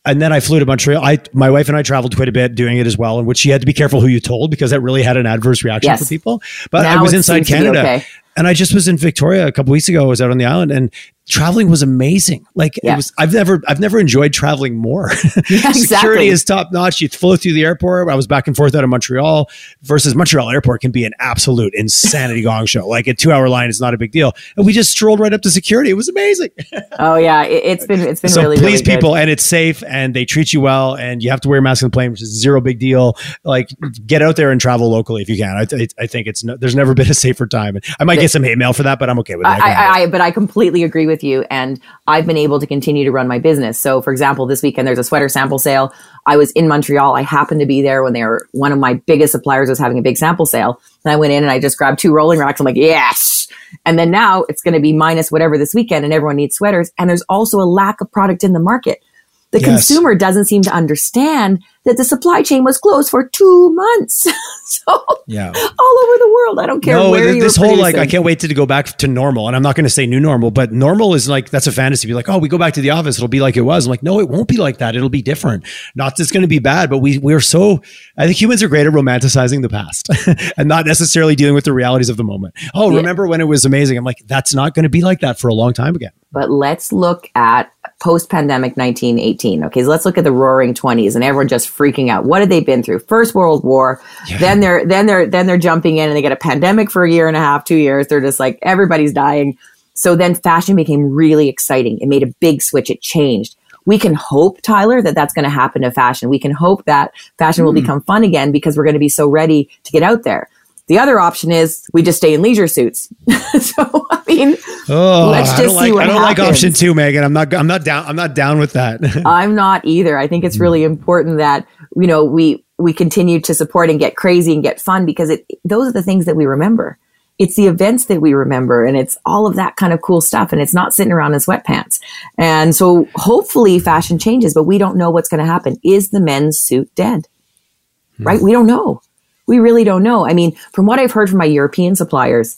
And then I flew to Montreal. I, my wife and I traveled quite a bit doing it as well, in which she had to be careful who you told because that really had an adverse reaction yes. for people. But now I was inside Canada. Okay. And I just was in Victoria a couple weeks ago. I was out on the island and traveling was amazing. Like yeah. it was, I've never, I've never enjoyed traveling more. Yeah, Security exactly. is top notch. You flow through the airport. I was back and forth out of Montreal versus Montreal airport can be an absolute insanity gong show. Like a two hour line is not a big deal. And we just strolled right up to security. It was amazing. oh yeah. It, has been, it's been so really, please really people and it's safe and they treat you well and you have to wear a mask on the plane, which is zero big deal. Like get out there and travel locally if you can. I, I, I think it's, no, there's never been a safer time. I might get some hate mail for that, but I'm okay with it. I, I, I, but I completely agree with you. And I've been able to continue to run my business. So, for example, this weekend there's a sweater sample sale. I was in Montreal. I happened to be there when they were one of my biggest suppliers was having a big sample sale. And I went in and I just grabbed two rolling racks. I'm like, yes. And then now it's going to be minus whatever this weekend and everyone needs sweaters. And there's also a lack of product in the market. The yes. consumer doesn't seem to understand that the supply chain was closed for two months. so yeah, all over the world. I don't care no, where this whole producing. like I can't wait to, to go back to normal. And I'm not going to say new normal, but normal is like that's a fantasy. Be like, oh, we go back to the office, it'll be like it was. I'm like, no, it won't be like that. It'll be different. Not that it's going to be bad, but we we're so. I think humans are great at romanticizing the past and not necessarily dealing with the realities of the moment. Oh, yeah. remember when it was amazing? I'm like, that's not going to be like that for a long time again. But let's look at post pandemic 1918. Okay, so let's look at the roaring 20s and everyone just freaking out. What had they been through? First World War. Yeah. Then they're then they're then they're jumping in and they get a pandemic for a year and a half, two years. They're just like everybody's dying. So then fashion became really exciting. It made a big switch. It changed. We can hope, Tyler, that that's going to happen to fashion. We can hope that fashion mm. will hmm. become fun again because we're going to be so ready to get out there. The other option is we just stay in leisure suits. so I mean, oh, let's just I don't like, I don't happens. like option two, Megan. I'm not. I'm not down. I'm not down with that. I'm not either. I think it's really important that you know we we continue to support and get crazy and get fun because it those are the things that we remember. It's the events that we remember and it's all of that kind of cool stuff and it's not sitting around in sweatpants. And so hopefully fashion changes, but we don't know what's going to happen. Is the men's suit dead? Right? We don't know we really don't know. I mean, from what I've heard from my European suppliers,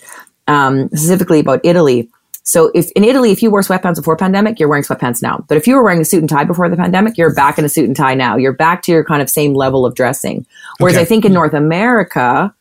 um, specifically about Italy. So if in Italy, if you wore sweatpants before pandemic, you're wearing sweatpants now. But if you were wearing a suit and tie before the pandemic, you're back in a suit and tie now. You're back to your kind of same level of dressing. Whereas okay. I think in North America,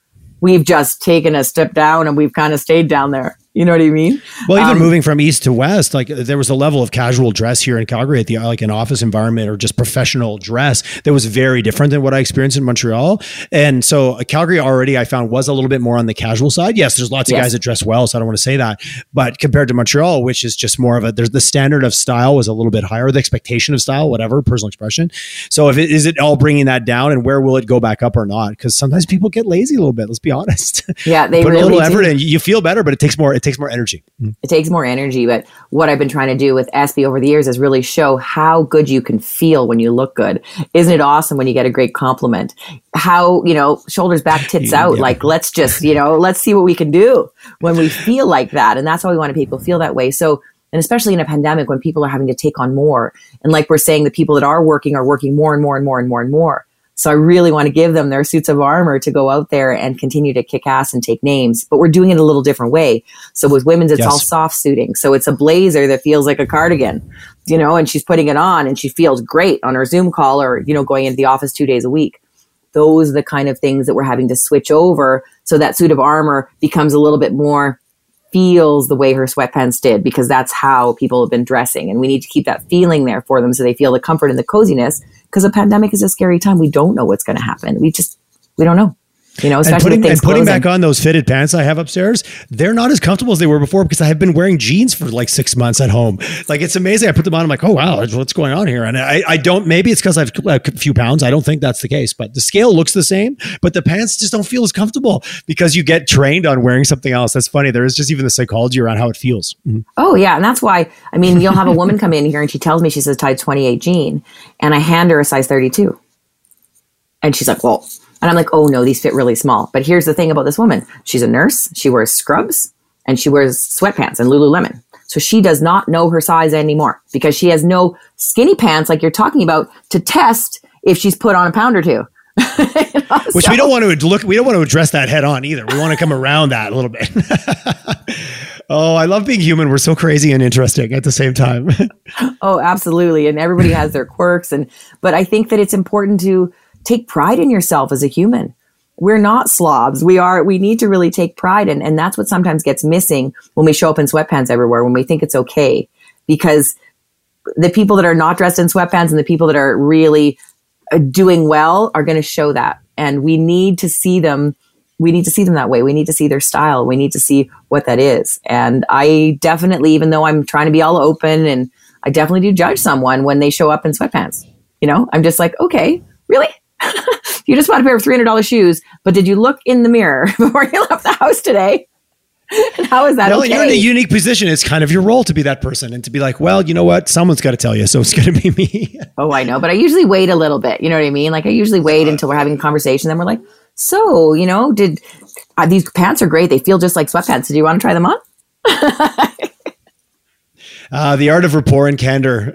we've just taken a step down and we've kind of stayed down there. You know what I mean? Well, even um, moving from east to west, like there was a level of casual dress here in Calgary at the like an office environment or just professional dress that was very different than what I experienced in Montreal. And so uh, Calgary already I found was a little bit more on the casual side. Yes, there's lots of guys that dress well, so I don't want to say that. But compared to Montreal, which is just more of a there's the standard of style was a little bit higher, the expectation of style, whatever personal expression. So if it is it all bringing that down, and where will it go back up or not? Because sometimes people get lazy a little bit. Let's be honest. Yeah, they put really a little do. effort in. You feel better, but it takes more. It takes more energy. Mm. It takes more energy, but what I've been trying to do with SB over the years is really show how good you can feel when you look good. Isn't it awesome when you get a great compliment? How, you know, shoulders back, tits out. Yeah. Like, let's just, you know, let's see what we can do when we feel like that. And that's why we want people feel that way. So, and especially in a pandemic when people are having to take on more. And like we're saying, the people that are working are working more and more and more and more and more. So I really want to give them their suits of armor to go out there and continue to kick ass and take names. But we're doing it a little different way. So with women's, it's yes. all soft suiting. So it's a blazer that feels like a cardigan, you know, and she's putting it on and she feels great on her Zoom call or, you know, going into the office two days a week. Those are the kind of things that we're having to switch over. So that suit of armor becomes a little bit more feels the way her sweatpants did because that's how people have been dressing. And we need to keep that feeling there for them so they feel the comfort and the coziness because a pandemic is a scary time. We don't know what's going to happen. We just, we don't know. You know, and putting, and putting back on those fitted pants I have upstairs, they're not as comfortable as they were before because I have been wearing jeans for like six months at home. Like it's amazing. I put them on. I'm like, oh wow, what's going on here? And I, I don't. Maybe it's because I've a few pounds. I don't think that's the case. But the scale looks the same, but the pants just don't feel as comfortable because you get trained on wearing something else. That's funny. There is just even the psychology around how it feels. Mm-hmm. Oh yeah, and that's why. I mean, you'll have a woman come in here and she tells me she says size 28 jean, and I hand her a size 32, and she's like, well and I'm like, oh no, these fit really small. But here's the thing about this woman she's a nurse, she wears scrubs, and she wears sweatpants and Lululemon. So she does not know her size anymore because she has no skinny pants like you're talking about to test if she's put on a pound or two. you know, Which so. we don't want to look, we don't want to address that head on either. We want to come around that a little bit. oh, I love being human. We're so crazy and interesting at the same time. oh, absolutely. And everybody has their quirks. And, but I think that it's important to, take pride in yourself as a human. We're not slobs. We are, we need to really take pride. And, and that's what sometimes gets missing when we show up in sweatpants everywhere, when we think it's okay. Because the people that are not dressed in sweatpants and the people that are really uh, doing well are going to show that. And we need to see them. We need to see them that way. We need to see their style. We need to see what that is. And I definitely, even though I'm trying to be all open and I definitely do judge someone when they show up in sweatpants. You know, I'm just like, okay, really? you just bought a pair of $300 shoes, but did you look in the mirror before you left the house today? and how is that Well, okay? you're in a unique position. It's kind of your role to be that person and to be like, well, you know what? Someone's got to tell you, so it's going to be me. oh, I know, but I usually wait a little bit. You know what I mean? Like I usually wait until we're having a conversation. Then we're like, so you know, did uh, these pants are great? They feel just like sweatpants. Do you want to try them on? Uh, the art of rapport and candor,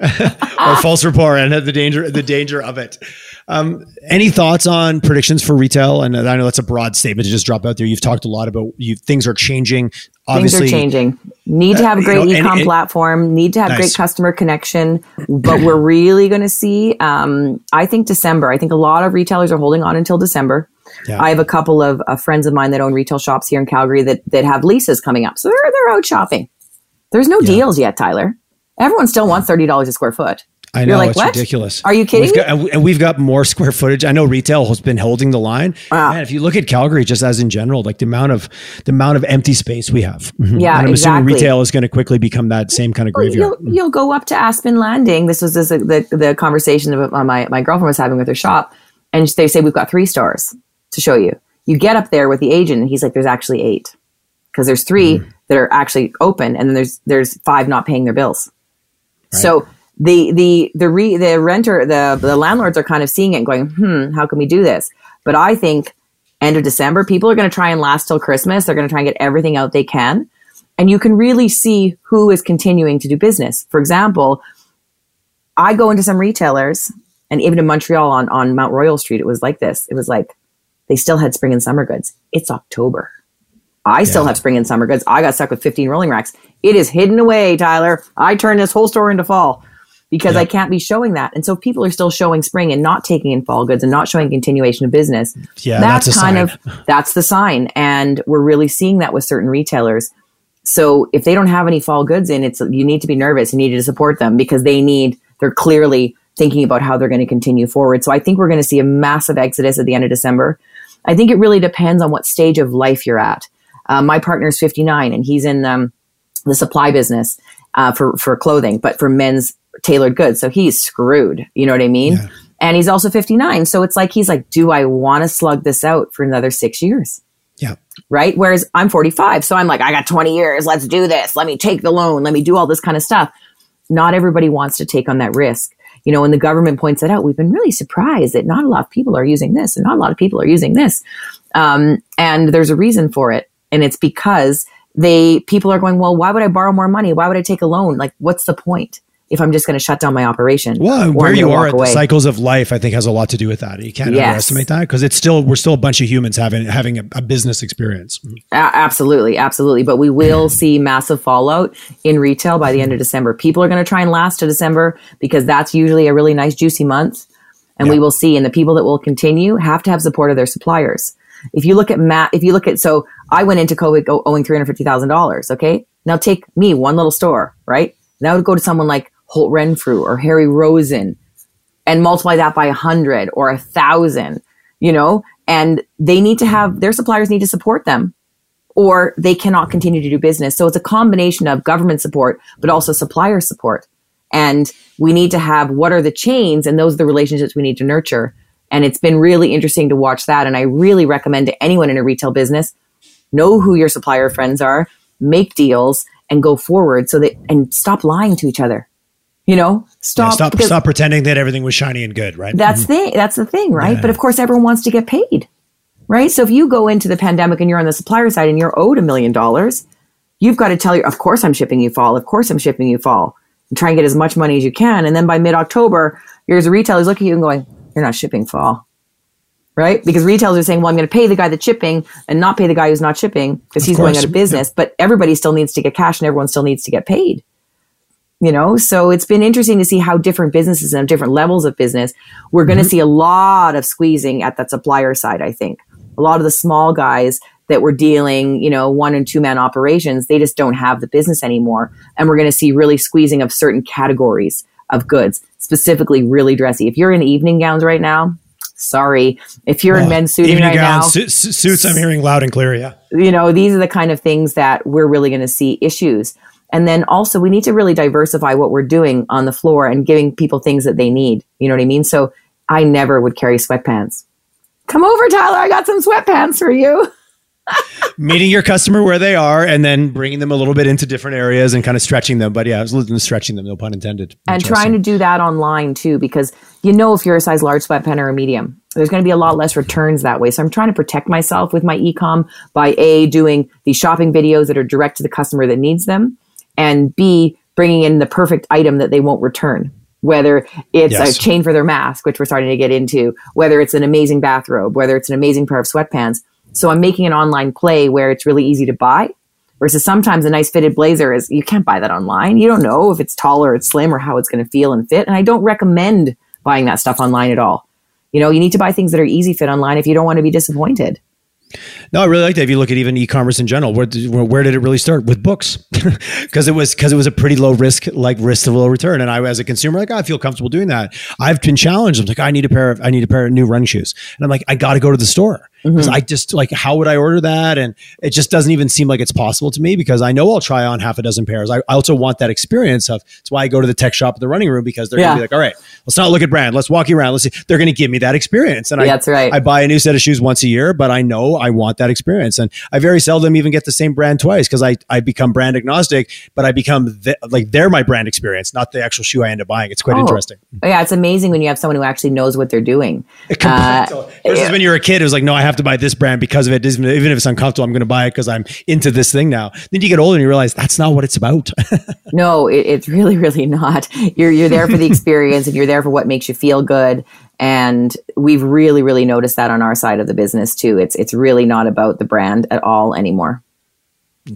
or false rapport, and the danger the danger of it. Um, any thoughts on predictions for retail? And I know that's a broad statement to just drop out there. You've talked a lot about you things are changing. Obviously, Things are changing. Need to have a great you know, and- ecom and- platform. Need to have Nice. great customer connection. But we're really going to see. Um, I think December. I think a lot of retailers are holding on until December. Yeah. I have a couple of uh, friends of mine that own retail shops here in Calgary that that have leases coming up, so they're they're out shopping. There's no deals yet, Tyler. Everyone still wants thirty dollars a square foot. I know like, it's "What? ridiculous. Are you kidding We've got, and we- and we've got more square footage. I know retail has been holding the line. Wow. Man, if you look at Calgary, just as in general, like the amount of the amount of empty space we have. Mhm. Yeah, and I'm assuming exactly. retail is going to quickly become that same kind of graveyard. You'll, you'll go up to Aspen Landing. This was this, the the conversation that my my girlfriend was having with her shop, and they say we've got three stores to show you. You get up there with the agent, and he's like, "There's actually eight, because there's three that are actually open, and then there's there's five not paying their bills." So the the the re, the renter the the landlords are kind of seeing it and going, "Hmm, how can we do this?" But I think end of December, people are going to try and last till Christmas. They're going to try and get everything out they can. And you can really see who is continuing to do business. For example, I go into some retailers, and even in Montreal on, on Mount Royal Street, it was like this. It was like they still had spring and summer goods. It's October. I still have spring and summer goods. I got stuck with 15 rolling racks. It is hidden away, Tyler. I turned this whole store into fall because Yeah. I can't be showing that. And so if people are still showing spring and not taking in fall goods and not showing continuation of business. Yeah, that's a kind sign. of that's the sign. And we're really seeing that with certain retailers. So if they don't have any fall goods in, it's you need to be nervous. You need to support them because they need they're clearly thinking about how they're going to continue forward. So I think we're going to see a massive exodus at the end of December. I think it really depends on what stage of life you're at. Uh, my partner's 59 and he's in um, the supply business uh, for for clothing, but for men's tailored goods. So he's screwed. You know what I mean? Yeah. And he's also 59. So it's like he's like, do I want to slug this out for another six years? Yeah. right? Whereas I'm 45, so I'm like, I got 20 years. Let's do this. Let me take the loan. Let me do all this kind of stuff. Not everybody wants to take on that risk. You know, when the government points it out, we've been really surprised that not a lot of people are using this and not a lot of people are using this. Um, and there's a reason for it. And it's because they, people are going, well, why would I borrow more money? Why would I take a loan? Like, what's the point if I'm just going to shut down my operation? Well, where you are at the cycles of life, I think, has a lot to do with that. You can't Yes. underestimate that because it's still we're still a bunch of humans having having a, a business experience. Mm-hmm. A- absolutely, absolutely. But we will see massive fallout in retail by the end of December. People are going to try and last to December because that's usually a really nice, juicy month. And we will see. And the people that will continue have to have support of their suppliers. If you look at Matt, if you look at, so I went into COVID owing $350,000. Okay. Now take me, one little store, right? Now go to someone like Holt Renfrew or Harry Rosen and multiply that by a hundred or a thousand, you know, and they need to have their suppliers need to support them or they cannot continue to do business. So it's a combination of government support, but also supplier support. And we need to have what are the chains and those are the relationships we need to nurture. And it's been really interesting to watch that. And I really recommend to anyone in a retail business, know who your supplier friends are, make deals and go forward so that, and stop lying to each other. You know, Yeah, stop, stop stop pretending that everything was shiny and good, right? that's mm-hmm. the that's the thing, right? Yeah. But of course, everyone wants to get paid, right? So if you go into the pandemic and you're on the supplier side and you're owed a million dollars, you've got to tell you, of course I'm shipping you fall, of course I'm shipping you fall, and try and get as much money as you can. And then by mid October, here's a retailer's looking at you and going, "You're not shipping fall." Right? Because retailers are saying, well, I'm going to pay the guy that's shipping and not pay the guy who's not shipping because he's going out of business. But everybody still needs to get cash and everyone still needs to get paid you know so it's been interesting to see how different businesses and different levels of business we're going to mm-hmm. see a lot of squeezing at that supplier side i think a lot of the small guys that were dealing you know one and two man operations they just don't have the business anymore and we're going to see really squeezing of certain categories of goods specifically really dressy if you're in evening gowns right now sorry if you're in men's suiting evening right now gowns, su- su- suits. I'm hearing loud and clear. Yeah. you know, these are the kind of things that we're really going to see issues. And then also, we need to really diversify what we're doing on the floor and giving people things that they need. You know what I mean? So I never would carry sweatpants. Come over, Tyler. I got some sweatpants for you. meeting your customer where they are and then bringing them a little bit into different areas and kind of stretching them. But yeah, I was looking stretching them, no pun intended. And trying to do that online too, because you know if you're a size large sweatpant or a medium, there's going to be a lot less returns that way. So I'm trying to protect myself with my ecom by a doing the shopping videos that are direct to the customer that needs them, and b bringing in the perfect item that they won't return whether it's yes. a chain for their mask, which we're starting to get into, whether it's an amazing bathrobe, whether it's an amazing pair of sweatpants. So I'm making an online play where it's really easy to buy. Versus sometimes a nice fitted blazer is you can't buy that online. You don't know if it's tall or it's slim or how it's going to feel and fit. And I don't recommend buying that stuff online at all. You know, you need to buy things that are easy fit online if you don't want to be disappointed. No, I really like that. If you look at even e-commerce in general, where did, where did it really start with books? Because it was because it was a pretty low risk, like risk to low return. And I, as a consumer, like oh, I feel comfortable doing that. I've been challenged. I'm like, I need a pair of I need a pair of new running shoes, and I'm like, I got to go to the store because mm-hmm. I just like how would I order that? And it just doesn't even seem like it's possible to me because I know I'll try on half a dozen pairs. I, I also want that experience of that's why I go to the tech shop at the running room because they're yeah. gonna be like, all right, let's not look at brand, let's walk you around, let's see. They're gonna give me that experience. And yeah, I, that's right. I buy a new set of shoes once a year, but I know I want that experience. And I very seldom even get the same brand twice because I, I become brand agnostic, but I become the, like they're my brand experience, not the actual shoe I end up buying. It's quite oh. interesting. Yeah, it's amazing when you have someone who actually knows what they're doing. Uh, versus when you're a kid, it was like, no, I have to buy this brand because because of it. Even if it's uncomfortable, I'm going to buy it because I'm into this thing now. Then you get older and you realize that's not what it's about. no, it, it's really, really not. You're you're there for the experience and you're there for what makes you feel good. And we've really, really noticed that on our side of the business too. It's it's really not about the brand at all anymore.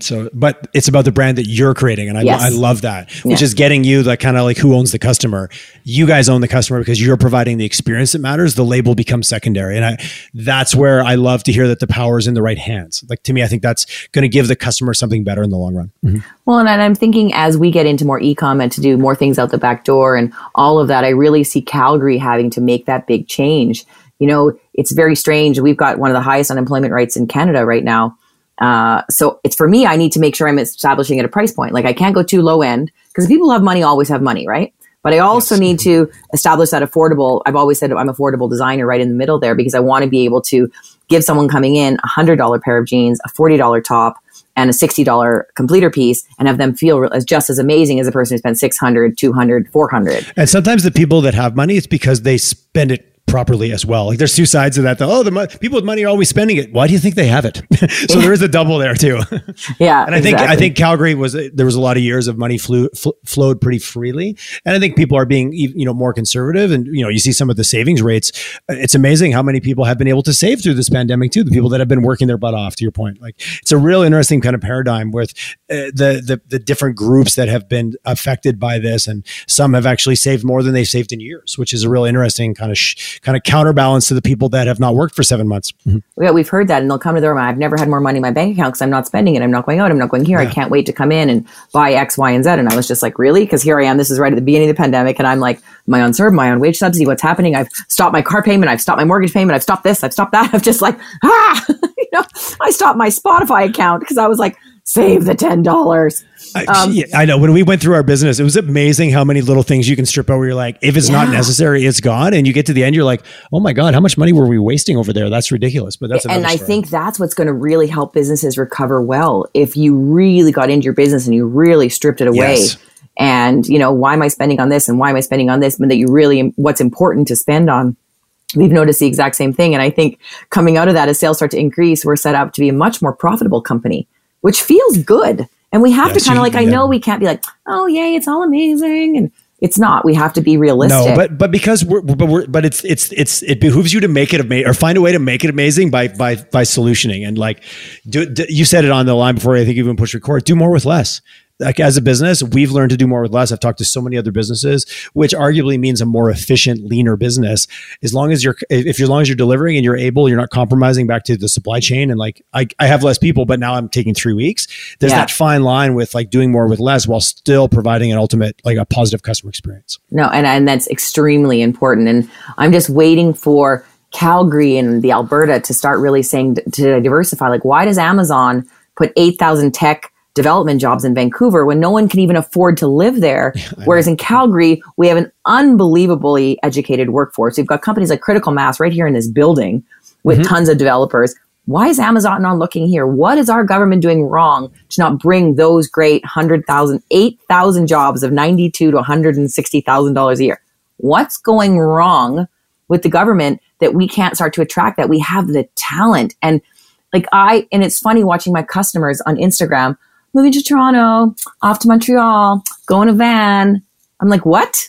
So, but it's about the brand that you're creating. And I, yes. I love that, which yeah. is getting you the kind of like who owns the customer. You guys own the customer because you're providing the experience that matters. The label becomes secondary. And I, that's where I love to hear that the power is in the right hands. Like to me, I think that's going to give the customer something better in the long run. Mm-hmm. Well, and I'm thinking as we get into more e-com and to do more things out the back door and all of that, I really see Calgary having to make that big change. You know, it's very strange. We've got one of the highest unemployment rates in Canada right now uh, so it's for me, I need to make sure I'm establishing at a price point. Like I can't go too low end because people have money always have money, right? But I also yes. need to establish that affordable. I've always said I'm affordable designer right in the middle there because I want to be able to give someone coming in a hundred dollar pair of jeans, a forty dollar top, and a $60 completer piece and have them feel as just as amazing as a person who spent 600 200 400 and sometimes the people that have money it's because they spend it properly as well. Like there's two sides of that. oh, the mo- people with money are always spending it. Why do you think they have it? so there is a double there too. yeah, and I think I think Calgary was there was a lot of years of money flew, fl- flowed pretty freely, and I think people are being you know more conservative. And you know you see some of the savings rates. It's amazing how many people have been able to save through this pandemic too. The people that have been working their butt off. To your point, like it's a real interesting kind of paradigm with uh, the, the the different groups that have been affected by this, and some have actually saved more than they've saved in years, which is a real interesting kind of. Sh- kind of counterbalance to the people that have not worked for seven months. Mm-hmm. Yeah, we've heard that, and they'll come to their. Room. I've never had more money in my bank account because I'm not spending it. I'm not going out. I'm not going here. Yeah. I can't wait to come in and buy X, Y, and Z. And I was just like, really? Because here I am. This is right at the beginning of the pandemic, and I'm like, my on CERB, my on wage subsidy. What's happening? I've stopped my car payment. I've stopped my mortgage payment. I've stopped this. I've stopped that. I've just like, ah, you know, I stopped my Spotify account because I was like, save the ten dollars. Um, I, I, know when we went through our business, it was amazing how many little things you can strip out. Where you're like, if it's yeah. not necessary, it's gone, and you get to the end, you're like, oh my god, how much money were we wasting over there? That's ridiculous. But that's and I story. think that's what's going to really help businesses recover well if you really got into your business and you really stripped it away. Yes. And you know, why am I spending on this and why am I spending on this? But that you really, what's important to spend on we've noticed the exact same thing. And I think coming out of that, as sales start to increase, we're set up to be a much more profitable company, which feels good. And we have to kind of like. I know we can't be like, oh, yay, it's all amazing. And it's not. We have to be realistic. No, but but because we're but we're but it's it's it's it behooves you to make it amazing or find a way to make it amazing by by by solutioning and like do, do you said it on the line before I think you even push record. Do more with less like as a business, we've learned to do more with less. I've talked to so many other businesses, which arguably means a more efficient, leaner business. As long as you're, if you're, as long as you're delivering and you're able, you're not compromising back to the supply chain. And like, I, I have less people, but now I'm taking three weeks. There's yeah. that fine line with like doing more with less while still providing an ultimate, like a positive customer experience. No, and, and that's extremely important. And I'm just waiting for Calgary and the Alberta to start really saying to diversify. Like, why does Amazon put 8,000 tech development jobs in Vancouver when no one can even afford to live there. Whereas in Calgary, we have an unbelievably educated workforce. We've got companies like Critical Mass right here in this building with mm-hmm. tons of developers. why is Amazon not looking here? What is our government doing wrong to not bring those great 100,000, 8,000 jobs of 92 to $160,000 a year? What's going wrong with the government that we can't start to attract that? We have the talent. And like I, and it's funny watching my customers on Instagram, moving to Toronto, off to Montreal, going a van. I'm like, what?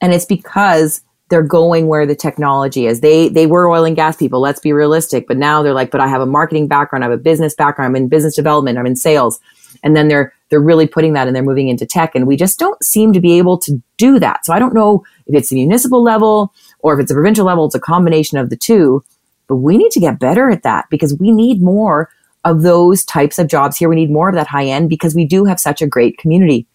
And it's because they're going where the technology is. They they were oil and gas people. Let's be realistic. But now they're like, but I have a marketing background. I have a business background. I'm in business development. I'm in sales. And then they're they're really putting that and they're moving into tech. And we just don't seem to be able to do that. So I don't know if it's the municipal level or if it's a provincial level. It's a combination of the two. But we need to get better at that because we need more of those types of jobs here. We need more of that high end because we do have such a great community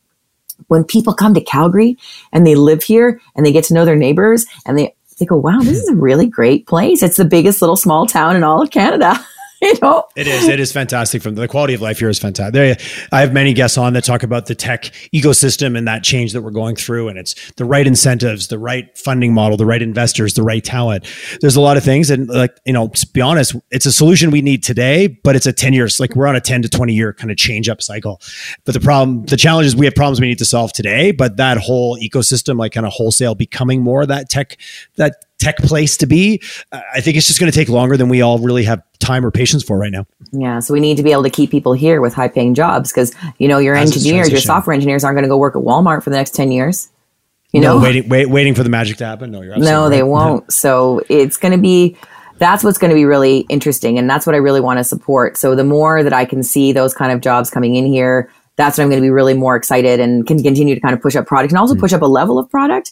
when people come to Calgary and they live here and they get to know their neighbors and they, they go, wow, this is a really great place. It's the biggest little small town in all of Canada. you know? It is. It is fantastic from the quality of life here is fantastic. There i have many guests on that talk about the tech ecosystem and that change that we're going through and it's the right incentives the right funding model the right investors the right talent. There's a lot of things and like you know to be honest it's a solution we need today but it's a 10 years like we're on a 10 to 20 year kind of change up cycle. But the problem the challenge is we have problems we need to solve today but that whole ecosystem like kind of wholesale becoming more that tech that tech place to be. I think it's just going to take longer than we all really have time or patience for right now. Yeah, so we need to be able to keep people here with high paying jobs because you know your engineers, your software engineers aren't going to go work at Walmart for the next ten years. You no, know, waiting, wait, waiting for the magic to happen. No, you're no, they right. won't. So it's going to be that's what's going to be really interesting, and that's what I really want to support. So the more that I can see those kind of jobs coming in here, that's when I'm going to be really more excited and can continue to kind of push up product and also mm. push up a level of product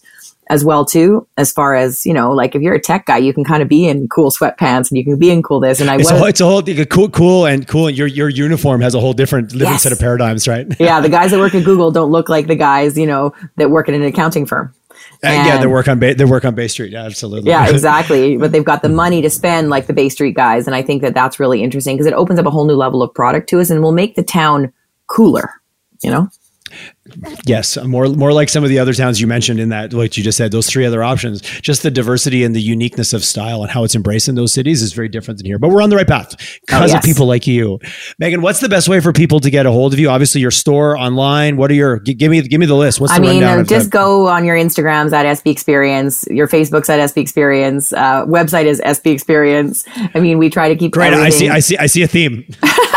as well too as far as you know like if you're a tech guy you can kind of be in cool sweatpants and you can be in cool this and i it's, a whole, it's a whole cool cool and cool and your your uniform has a whole different different yes. set of paradigms right yeah the guys that work at google don't look like the guys you know that work at an accounting firm and, yeah, they work on Bay, they work on Bay Street. Yeah, absolutely. Yeah, exactly. but they've got the money to spend like the Bay Street guys, and I think that that's really interesting because it opens up a whole new level of product to us, and will make the town cooler. You know. Yes, more more like some of the other towns you mentioned in that, what you just said, those three other options. Just the diversity and the uniqueness of style and how it's embraced in those cities is very different than here. But we're on the right path because oh, yes. of people like you, Megan. What's the best way for people to get a hold of you? Obviously, your store online. What are your give me give me the list? What's the? I the mean, uh, just go on your Instagrams at SB Experience, your Facebook's at SB Experience, uh, website is SB Experience. I mean, we try to keep great. I see, I see, I see a theme.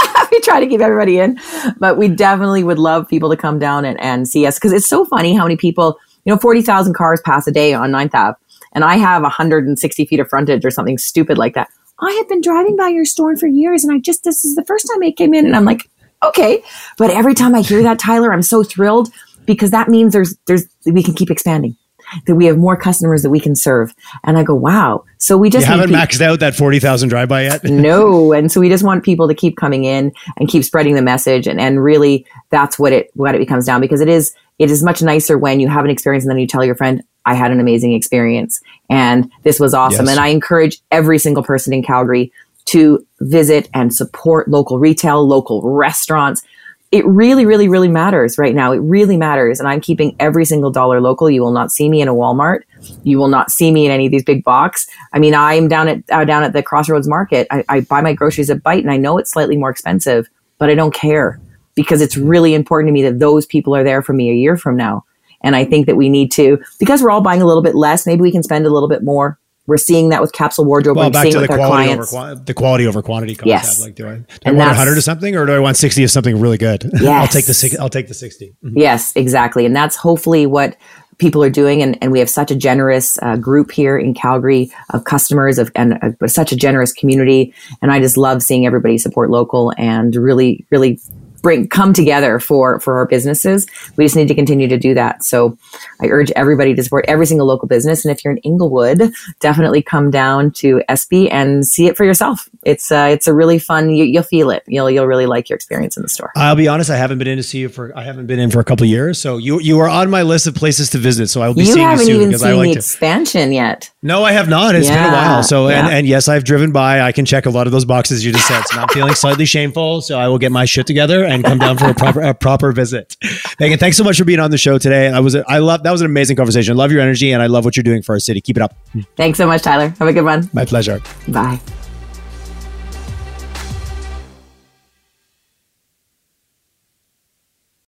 try to keep everybody in, but we definitely would love people to come down and, and see us because it's so funny how many people, you know, 40,000 cars pass a day on 9th Ave, and I have 160 feet of frontage or something stupid like that. I have been driving by your store for years, and I just, this is the first time I came in, and I'm like, okay. But every time I hear that, Tyler, I'm so thrilled because that means there's, there's, we can keep expanding that we have more customers that we can serve. And I go, wow. So we just haven't maxed out that 40,000 drive by yet. no. And so we just want people to keep coming in and keep spreading the message. And, and really that's what it, what it becomes down because it is, it is much nicer when you have an experience and then you tell your friend, I had an amazing experience and this was awesome. Yes. And I encourage every single person in Calgary to visit and support local retail, local restaurants it really, really, really matters right now. It really matters. And I'm keeping every single dollar local. You will not see me in a Walmart. You will not see me in any of these big box. I mean, I'm down at, uh, down at the Crossroads Market. I, I buy my groceries at Bite and I know it's slightly more expensive, but I don't care because it's really important to me that those people are there for me a year from now. And I think that we need to, because we're all buying a little bit less, maybe we can spend a little bit more we're seeing that with capsule wardrobe. Well, back to the quality over the quality over quantity concept. Yes. Like, do I, do I want hundred or something, or do I want sixty of something really good? Yes. I'll take the I'll take the 60 mm-hmm. Yes, exactly, and that's hopefully what people are doing. And, and we have such a generous uh, group here in Calgary of customers of and uh, such a generous community. And I just love seeing everybody support local and really, really bring come together for for our businesses. We just need to continue to do that. So I urge everybody to support every single local business. And if you're in Inglewood, definitely come down to SB and see it for yourself. It's uh, it's a really fun. You, will feel it. You'll you'll really like your experience in the store. I'll be honest. I haven't been in to see you for. I haven't been in for a couple years. So you you are on my list of places to visit. So I will be you seeing you soon because I like the expansion yet. No, I have not. It's yeah, been a while. So yeah. and and yes, I've driven by. I can check a lot of those boxes you just said. So I'm feeling slightly shameful. So I will get my shit together and come down for a proper a proper visit. Megan, thanks so much for being on the show today. I was I love that was an amazing conversation. I love your energy and I love what you're doing for our city. Keep it up. Thanks so much, Tyler. Have a good one. My pleasure. Bye.